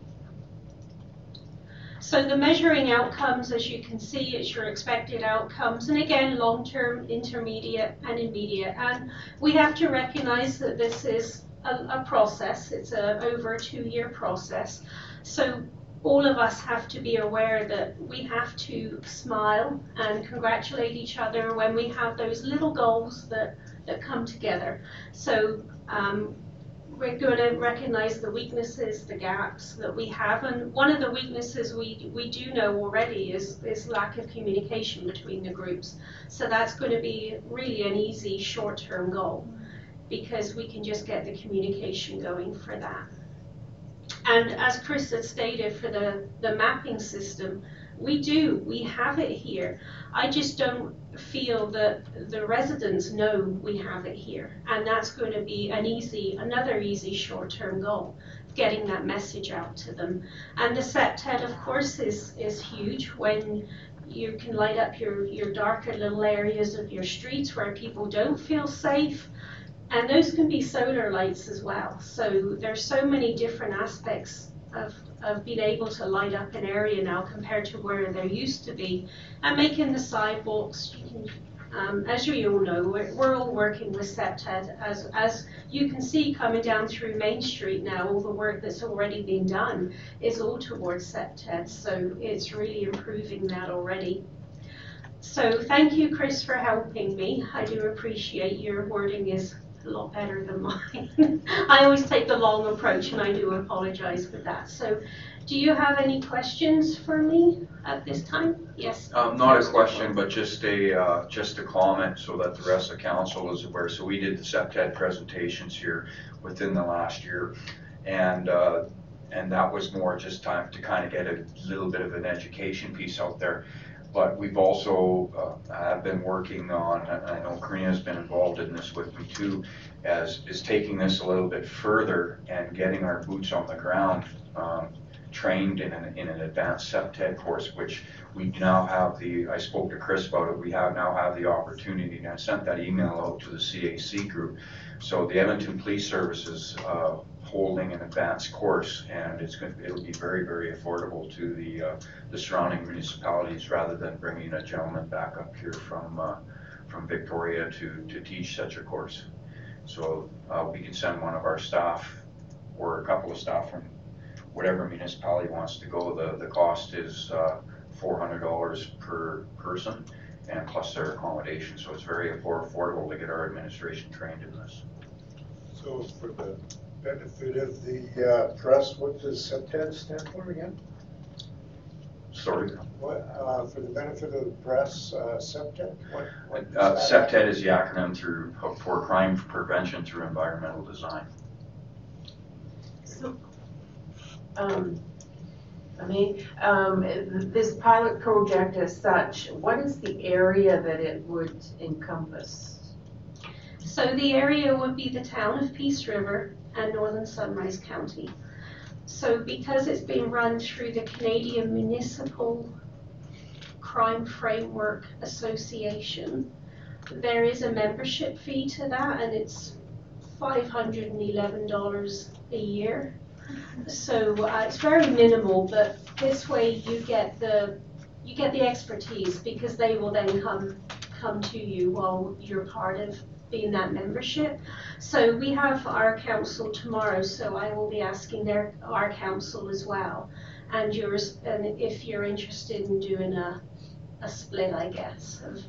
So the measuring outcomes, as you can see, it's your expected outcomes, and again, long-term, intermediate, and immediate. And we have to recognize that this is a, a process. It's a over a two-year process. So all of us have to be aware that we have to smile and congratulate each other when we have those little goals that, that come together. So um, we're going to recognize the weaknesses, the gaps that we have. And one of the weaknesses we, we do know already is, is lack of communication between the groups. So that's going to be really an easy short-term goal because we can just get the communication going for that. And as Chris had stated for the, the mapping system, we do, we have it here. I just don't feel that the residents know we have it here. And that's going to be an easy, another easy short-term goal, getting that message out to them. And the SEPTED, of course, is, is huge when you can light up your, your darker little areas of your streets where people don't feel safe. And those can be solar lights as well. So there's so many different aspects of, of being able to light up an area now compared to where there used to be. And making the sidewalks, um, as you all know, we're, we're all working with SEPTED. As, as you can see coming down through Main Street now, all the work that's already been done is all towards SEPTED. So it's really improving that already. So thank you, Chris, for helping me. I do appreciate your wording is a lot better than mine. I always take the long approach and I do apologize for that. So do you have any questions for me at this time? Yes?
Um, not a question, but just a, uh, just a comment so that the rest of the council is aware. So we did the SEPTED presentations here within the last year. And, uh, and that was more just time to kind of get a little bit of an education piece out there. But we've also uh, have been working on, and I know Karina's been involved in this with me too, as is taking this a little bit further and getting our boots on the ground um, trained in an, in an advanced SEPTED course, which we now have the, I spoke to Chris about it, we have now have the opportunity, and I sent that email out to the CAC group. So the Edmonton Police Services uh, holding an advanced course, and it's going, to, it'll be very, very affordable to the, uh, the surrounding municipalities, rather than bringing a gentleman back up here from, uh, from Victoria to, to teach such a course. So, uh, we can send one of our staff, or a couple of staff from whatever municipality wants to go. The, the cost is, uh, four hundred dollars per person, and plus their accommodation, so it's very affordable to get our administration trained in this.
So for the benefit of the uh, press, what does SEPTED stand for again?
Sorry?
What, uh, for the benefit of the press, uh, SEPTED, what? what
Uh,
that-
SEPTED is the acronym through, for Crime Prevention Through Environmental Design.
So, um, I mean, um, this pilot project as such, what is the area that it would encompass?
So the area would be the town of Peace River and Northern Sunrise County. So because it's being run through the Canadian Municipal Crime Framework Association, there is a membership fee to that and it's five hundred and eleven dollars a year. So uh, it's very minimal, but this way you get the, you get the expertise because they will then come, come to you while you're part of being that membership. So we have our council tomorrow, so I will be asking their, our council as well. And yours, and if you're interested in doing a, a split, I guess, of,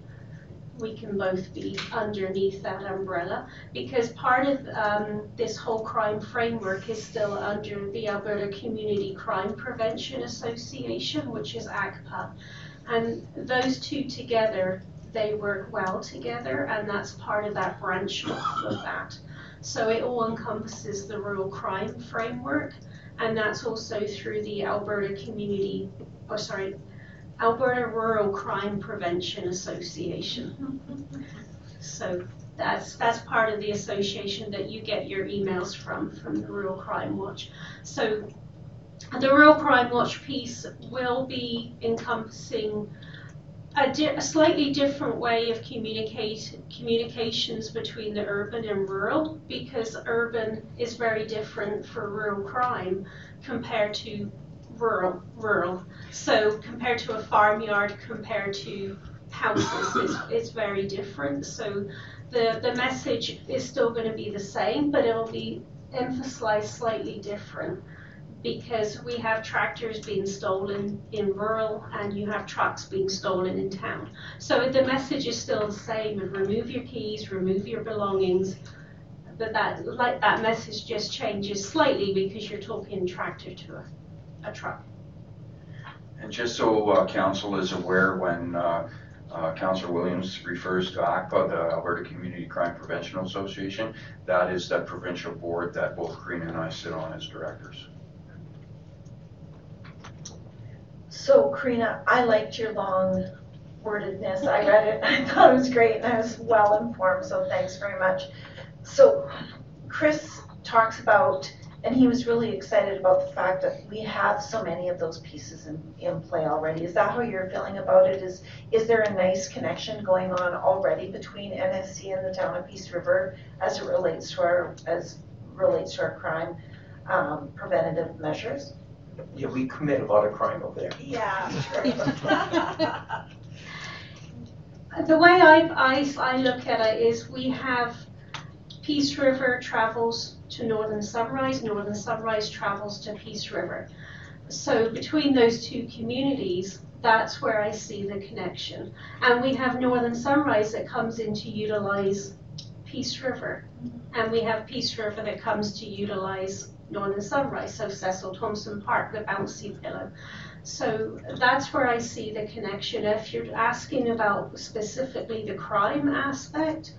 we can both be underneath that umbrella. Because part of, um, this whole crime framework is still under the Alberta Community Crime Prevention Association, which is ACPA. And those two together they work well together, and that's part of that branch of that. So it all encompasses the rural crime framework, and that's also through the Alberta Community, or sorry, Alberta Rural Crime Prevention Association. So that's that's part of the association that you get your emails from from the Rural Crime Watch. So the Rural Crime Watch piece will be encompassing a, di- a slightly different way of communicate communications between the urban and rural because urban is very different for rural crime compared to rural rural. So compared to a farmyard, compared to houses, it's, it's very different. So the the message is still going to be the same, but it'll be emphasized slightly different because we have tractors being stolen in rural and you have trucks being stolen in town. So the message is still the same remove your keys, remove your belongings, but that like that message just changes slightly because you're talking tractor to a, a truck.
And just so uh, council is aware, when uh, uh, Councillor Williams refers to ACPA, the Alberta Community Crime Prevention Association, that is that provincial board that both Karina and I sit on as directors.
So Karina, I liked your long wordedness. I read it, I thought it was great, and I was well informed, so thanks very much. So Chris talks about, and he was really excited about the fact that we have so many of those pieces in, in play already. Is that how you're feeling about it? Is, is there a nice connection going on already between NSC and the town of Peace River as it relates to our, as relates to our crime um, preventative measures?
Yeah, we commit a lot of crime over there.
Yeah.
The way I, I, I look at it is we have Peace River travels to Northern Sunrise, Northern Sunrise travels to Peace River. So between those two communities, that's where I see the connection. And we have Northern Sunrise that comes in to utilize Peace River. And we have Peace River that comes to utilize Northern Sunrise, so Cecil Thompson Park, the bouncy pillow. So that's where I see the connection. If you're asking about specifically the crime aspect,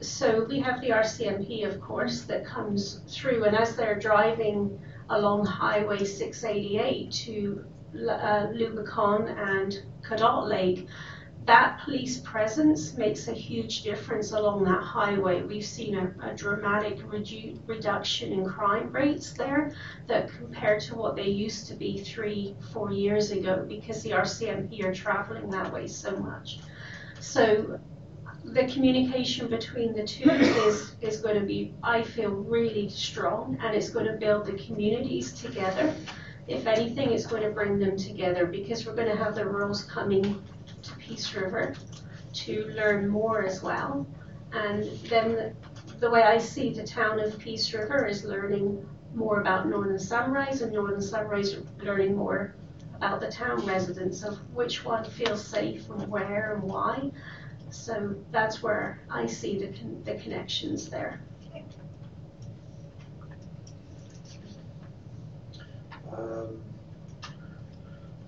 so we have the RCMP, of course, that comes through, and as they're driving along Highway 688 to uh, Lubicon and Cadotte Lake, that police presence makes a huge difference along that highway. We've seen a, a dramatic redu- reduction in crime rates there that compared to what they used to be three, four years ago because the RCMP are traveling that way so much. So the communication between the two is, is going to be, I feel, really strong and it's going to build the communities together. If anything, it's going to bring them together because we're going to have the rules coming to Peace River to learn more as well. And then the, way I see the town of Peace River is learning more about Northern Sunrise and Northern Sunrise learning more about the town residents of which one feels safe and where and why. So that's where I see the, con- the connections there.
Um,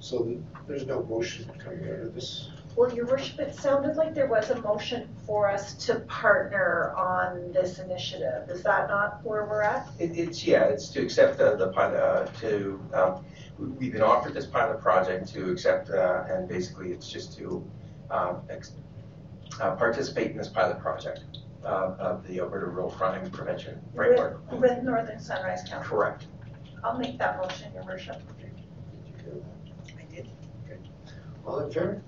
So th- there's no motion coming out of this.
Well, your worship, it sounded like there was a motion for us to partner on this initiative. Is that not where we're at?
It, it's, yeah, it's to accept the, the pilot, uh, to, um, we- we've been offered this pilot project to accept, uh, and basically it's just to, um, ex- uh, participate in this pilot project, uh, of the Alberta Rural Crime Prevention Framework.
With, with Northern Sunrise County.
Correct.
I'll make that motion, your worship.
I did. All in favor?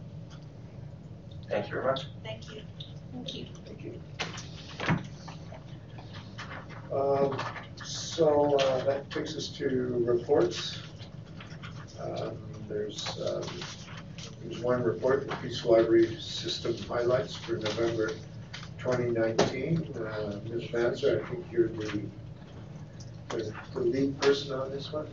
Thank you very much.
Thank you.
Thank you.
Thank you. Um, So uh, that takes us to reports. Um, There's, um, there's one report, the Peace Library System highlights for November 2019. Uh, Ms. Manzer, I think you're the, the the lead person on this one.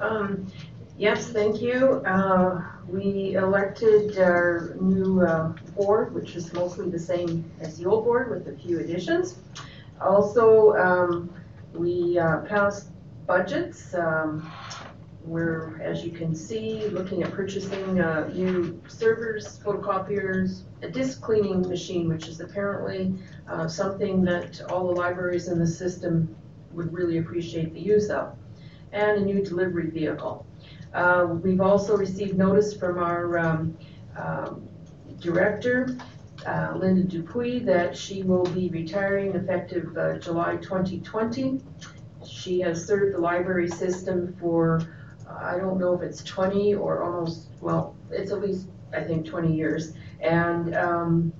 Um, yes, thank you. Uh, we elected our new, uh, board, which is mostly the same as the old board with a few additions. Also, um, we, uh, passed budgets. Um, we're, as you can see, looking at purchasing, uh, new servers, photocopiers, a disk cleaning machine, which is apparently, uh, something that all the libraries in the system would really appreciate the use of and a new delivery vehicle. Uh, We've also received notice from our um, um, director, uh, Linda Dupuy, that she will be retiring effective uh, July 2020. She has served the library system for, I don't know if it's 20 or almost, well, it's at least, I think, 20 years. And um,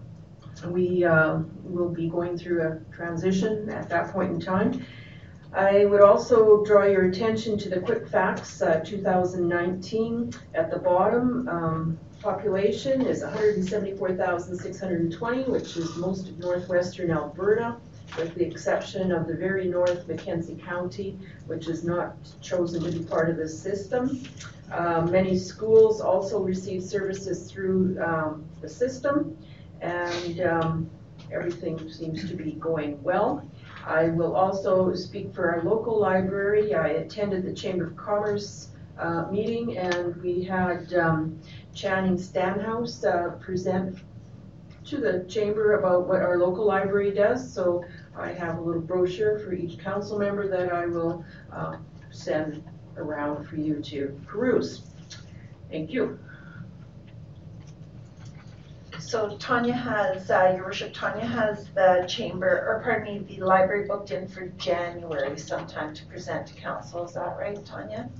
we uh, will be going through a transition at that point in time. I would also draw your attention to the quick facts, uh, 2019. At the bottom, um, population is 174,620, which is most of northwestern Alberta, with the exception of the very north Mackenzie County, which is not chosen to be part of this system. Uh, Many schools also receive services through um, the system, and um, everything seems to be going well. I will also speak for our local library. I attended the Chamber of Commerce uh, meeting and we had um, Channing Stanhouse uh, present to the chamber about what our local library does. So I have a little brochure for each council member that I will uh, send around for you to peruse. Thank you.
So Tanya has, uh, your worship, Tanya has the chamber, or pardon me, the library booked in for January sometime to present to council. Is that right, Tanya?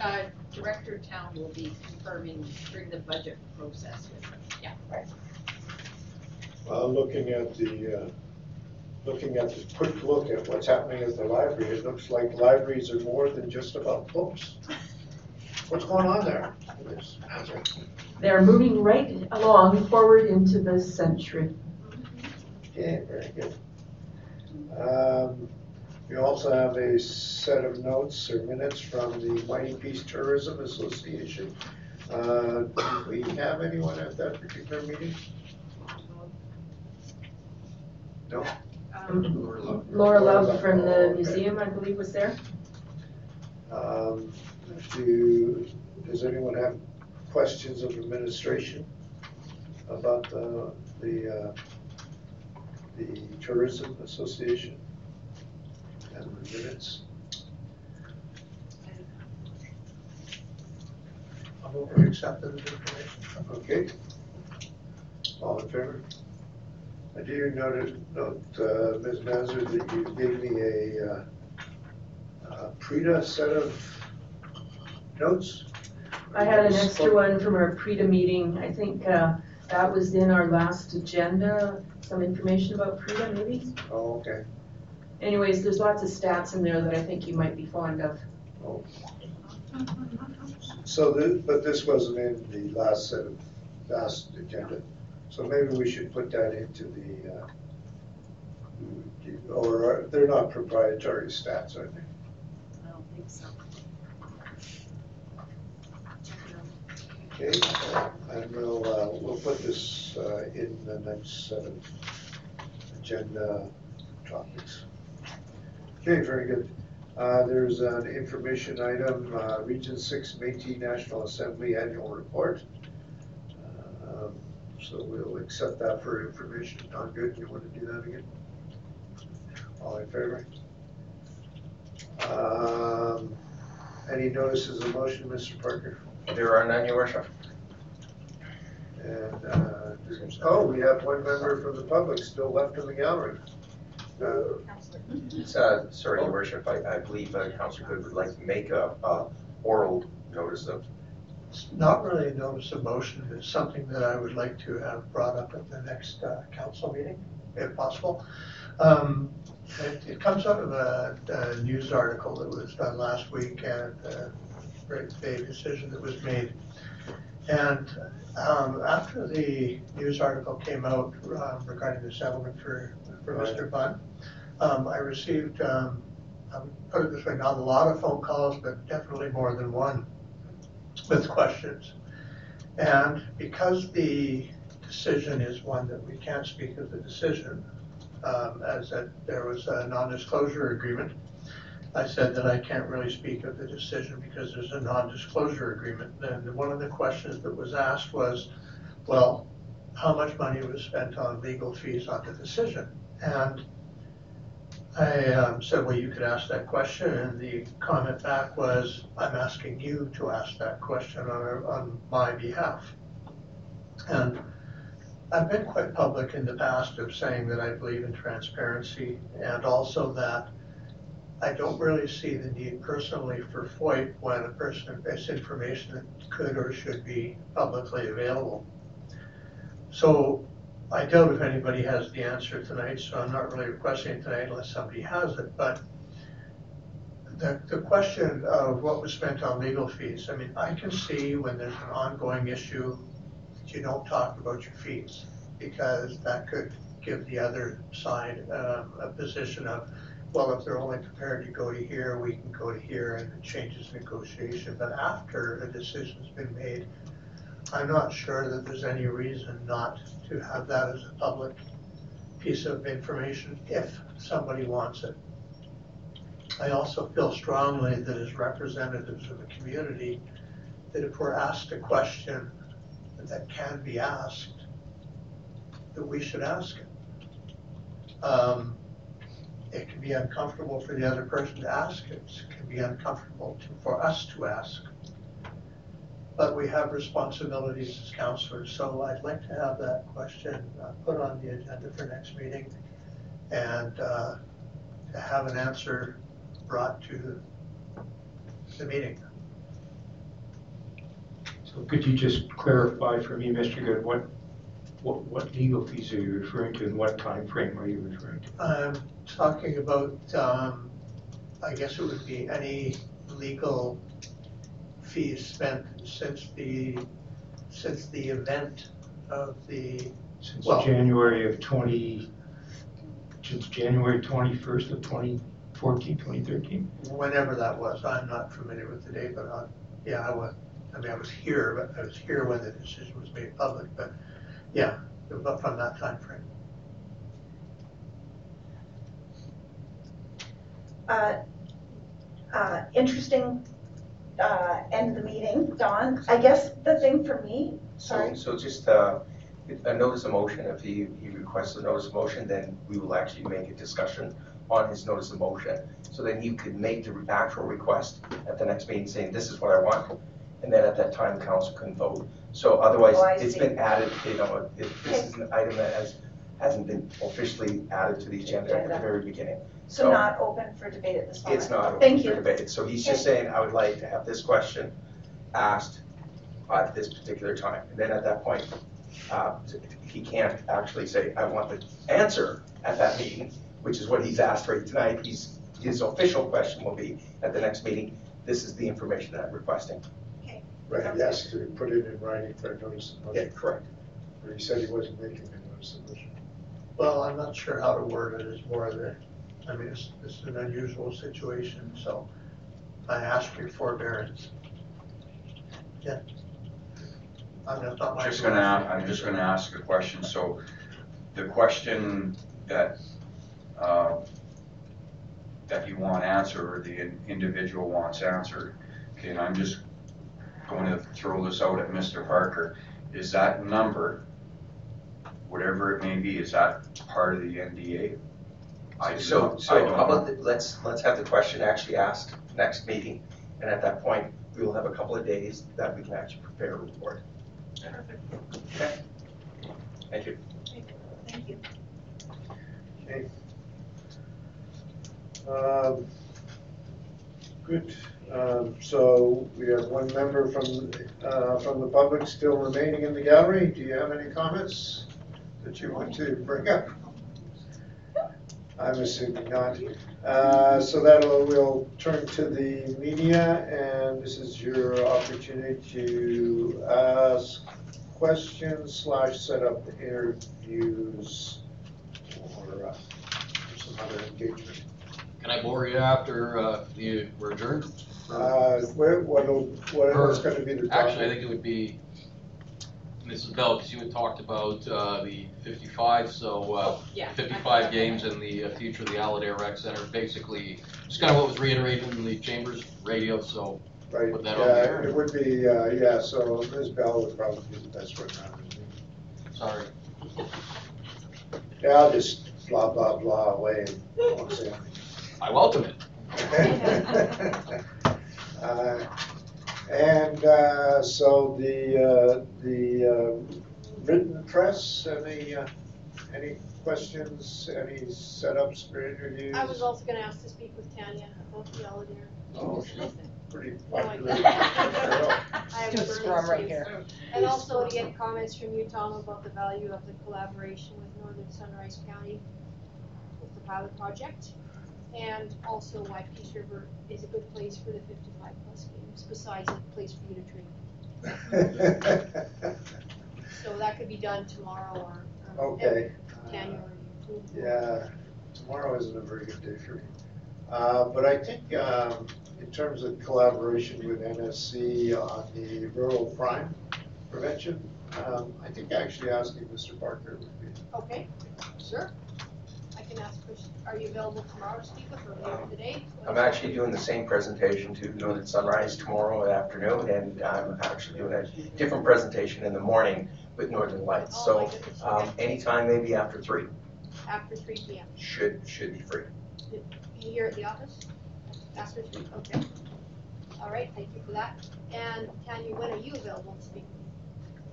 Uh, Director Town will be confirming during the budget process with them, yeah.
Right.
Well, looking at the, uh, looking at this quick look at what's happening at the library, it looks like libraries are more than just about books. What's going on there? Ms. Manzer?
They're moving right along forward into this century.
Okay, very good. Um, We also have a set of notes or minutes from the Mighty Peace Tourism Association. Uh, Do we have anyone at that particular meeting? No?
Um, Laura Love from the museum, I believe, was there.
Um, Do, does anyone have questions of administration about the, the, uh, the Tourism Association and the minutes?
I'll move to accept it information.
Okay. All in favor? I do note, note, uh, Ms. Manzer, that you gave me a, uh, uh, PREDA set of notes.
I had an extra one from our PREDA meeting. I think uh, That was in our last agenda, some information about Frida maybe?
Oh, okay.
Anyways, there's lots of stats in there that I think you might be fond of.
So this, but this wasn't in the last set of, last agenda, so maybe we should put that into the, uh, or, are- they're not proprietary stats, are they?
I don't think so.
Okay, and we'll, uh, we'll put this, uh, in the next of agenda topics. Okay, very good. Uh, there's an information item, uh, Region Six Métis National Assembly Annual Report. Um, So we'll accept that for information. Don, good, you wanna do that again? All in favor? Um, any notices of motion, Mr. Parker?
There are none, your worship.
And, uh, oh, we have one member from the public still left in the gallery. Uh,
Uh, Sorry, your worship, I, I believe uh, Councilor Good would like to make a, a oral notice of,
It's not really a notice of motion, it's something that I would like to have brought up at the next uh, council meeting, if possible. Um, It, it comes out of a, a news article that was done last week and a very big decision that was made. And um, after the news article came out um, regarding the settlement for, for Mr. Bunn, um, I received, um, I would put it this way, not a lot of phone calls, but definitely more than one with questions. And because the decision is one that we can't speak of the decision, um, as that there was a non-disclosure agreement, I said that I can't really speak of the decision because there's a non-disclosure agreement. And one of the questions that was asked was, well, how much money was spent on legal fees on the decision? And I um, said, well, you could ask that question, and the comment back was, I'm asking you to ask that question on, on my behalf. And I've been quite public in the past of saying that I believe in transparency, and also that I don't really see the need personally for FOIP when a person has information that could or should be publicly available. So I doubt if anybody has the answer tonight, so I'm not really requesting it tonight unless somebody has it, but the, the question of what was spent on legal fees, I mean, I can see when there's an ongoing issue that you don't talk about your fees, because that could give the other side um, a position of, well, if they're only prepared to go to here, we can go to here, and it changes negotiation. But after a decision's been made, I'm not sure that there's any reason not to have that as a public piece of information if somebody wants it. I also feel strongly that as representatives of the community, that if we're asked a question that can be asked, that we should ask it. Um, it can be uncomfortable for the other person to ask it, can be uncomfortable to, for us to ask. But we have responsibilities as counselors, so I'd like to have that question uh, put on the agenda for next meeting and uh, to have an answer brought to the meeting.
So could you just clarify for me, Mr. Good, what, what, what legal fees are you referring to and what time frame are you referring to?
I'm talking about, um, I guess it would be any legal fees spent since the, since the event of the,
Since
Well-
January of 20, since January 21st of 2014, 2013?
whenever that was. I'm not familiar with the date, but uh, yeah, I was, I mean, I was here, but I was here when the decision was made public, but yeah, but from that time
Uh, uh, interesting, uh, end of the meeting, Don. I guess the thing for me,
so,
sorry,
so just, uh, a notice of motion, if he, he requests a notice of motion, then we will actually make a discussion on his notice of motion. So then he could make the actual request at the next meeting saying, this is what I want, and then at that time, the council can vote. So otherwise,
Oh, I
it's
see.
been added, you know, if this is an item that has, hasn't been officially added to the agenda at the
Agenda.
very beginning.
So not open for debate at this moment.
It's not open
Thank
for
you.
debate. So he's just saying, I would like to have this question asked at this particular time. And then at that point, uh, he can't actually say, I want the answer at that meeting, which is what he's asked for tonight. He's, his official question will be at the next meeting, this is the information that I'm requesting. Okay.
Right, yes, to put it in writing for a notice of
Yeah,
motion.
correct.
But he said he wasn't making a notice of motion.
Well, I'm not sure how to word it, it's more of the, I mean, it's, it's an unusual situation, so I ask your forbearance. Yeah. I mean, it's not my.
Just gonna, I'm just gonna ask a question, so the question that, uh, that you want answered, or the in- individual wants answered, okay, and I'm just going to throw this out at Mr. Parker, is that number, whatever it may be, is that part of the NDA? I do
So,
not- I
so
don't
how about,
know.
the- let's, let's have the question actually asked next meeting, and at that point, we will have a couple of days that we can actually prepare a report. Okay? Thank you.
Thank you.
Okay. Um, Good, um, so we have one member from, uh, from the public still remaining in the gallery. Do you have any comments that you want to bring up? I'm assuming not. Uh, So that'll, we'll turn to the media, and this is your opportunity to ask questions slash set up interviews or uh, some other engagement.
Can I bore you after uh, you were adjourned?
Uh, where, what'll, what- what's gonna be the topic?
Actually, I think it would be Mrs. Bell, because you had talked about uh, the 55, so uh,
yeah.
55 games and the uh, future of the Al Adair Rec Center. Basically, it's kind of what was reiterated in the Chambers radio, so
Right,
put that on
yeah,
there.
it would be, uh, yeah, so Ms. Bell would probably be the best one.
Sorry.
Yeah, I'll just blah, blah, blah away and won't say anything.
I welcome it.
Uh, And uh, so the, uh, the uh, written press, any, uh, any questions, any setups for interviews?
I was also gonna ask to speak with Tanya about the Al Adair.
Oh, she's pretty
No, I
popular.
I have
a
a
scrum right here.
And also to get comments from you, Tom, about the value of the collaboration with Northern Sunrise County with the pilot project. And also why Peace River is a good place for the fifty-five plus games, besides a place for you to train. So that could be done tomorrow or, or
Okay.
Tanya or you.
Yeah, tomorrow isn't a very good day for me. Uh, But I think um, in terms of collaboration with NSC on the rural crime prevention, um, I think actually asking Mr. Barker would be,
Okay, sure. I can ask, Chris- are you available tomorrow to speak with her later today?
I'm actually doing the same presentation to Northern Sunrise tomorrow afternoon, and I'm actually doing a different presentation in the morning with Northern Lights.
Oh,
So
my goodness,
um,
okay.
anytime maybe after three
After three P M.
should, should be free.
Here at the office? After three, okay. All right, thank you for that. And Tanya, when are you available to speak?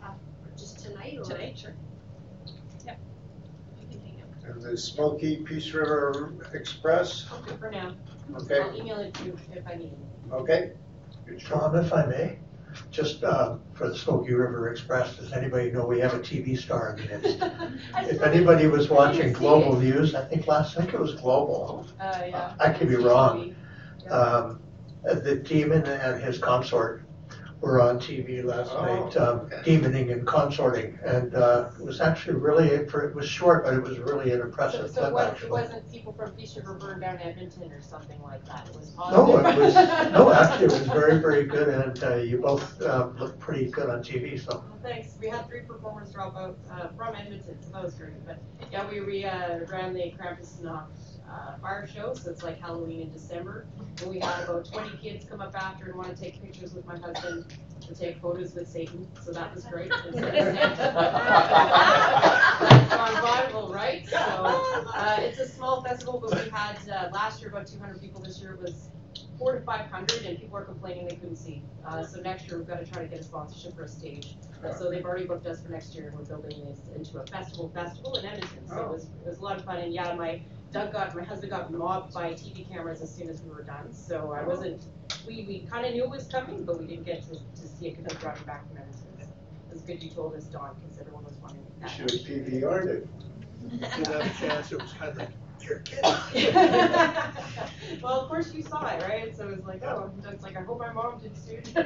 Uh, Just tonight or?
Tonight, sure. Yep. You can hang out.
And the Smoky Peace River Express,
Okay, for now.
Okay.
I'll email it to you if I need it.
okay?
Tom, if I may, just uh, for the Smoky River Express, does anybody know we have a TV star in the midst? If anybody was watching Global News, I think last, I think it was Global,
Uh, yeah.
I could be wrong. um, the demon and his consort were on TV last
Oh,
night, um,
okay.
demoning and consorting. And uh, it was actually really, it was short, but it was really an impressive
so
clip,
it was, it wasn't people from Peace River burned down Edmonton or something like that, it was
No, it was, no, actually, it was very, very good, and uh, you both um, looked pretty good on TV, so.
Well, Thanks, we had three performers drop out, uh, from Edmonton, so that was great, but, yeah, we, we, uh, ran the Krampusnacht, uh, fire show, so it's like Halloween in December. And we had about twenty kids come up after and wanna take pictures with my husband, to take photos with Satan, so that was great. That's right? So, uh, it's a small festival, but we had, uh, last year about two hundred people, this year it was four to five hundred, and people are complaining they couldn't see. Uh, so next year, we've gotta try to get a sponsorship for a stage. Uh, So they've already booked us for next year, and we're building this into a festival festival in Edmonton, so it was, it was a lot of fun, and yeah, my, Doug got, my husband got mobbed by TV cameras as soon as we were done, so I wasn't, we, we kinda knew it was coming, but we didn't get to, to see it, cause I was driving back from Edmonton. was good you told us, Dawn, because everyone was wondering if that.
Should have PVR'd it.
Didn't have a chance, it was kind of like, you're kidding.
Well, of course you saw it, right? So it was like, oh, it's like, I hope my mom did too.
If you're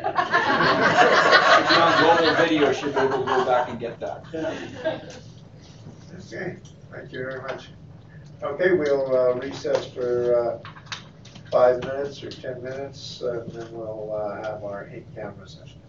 on global video, should be able to go back and get that.
Okay, thank you very much. Okay, we'll uh, recess for uh, five minutes or 10 minutes, and then we'll uh, have our eight camera session.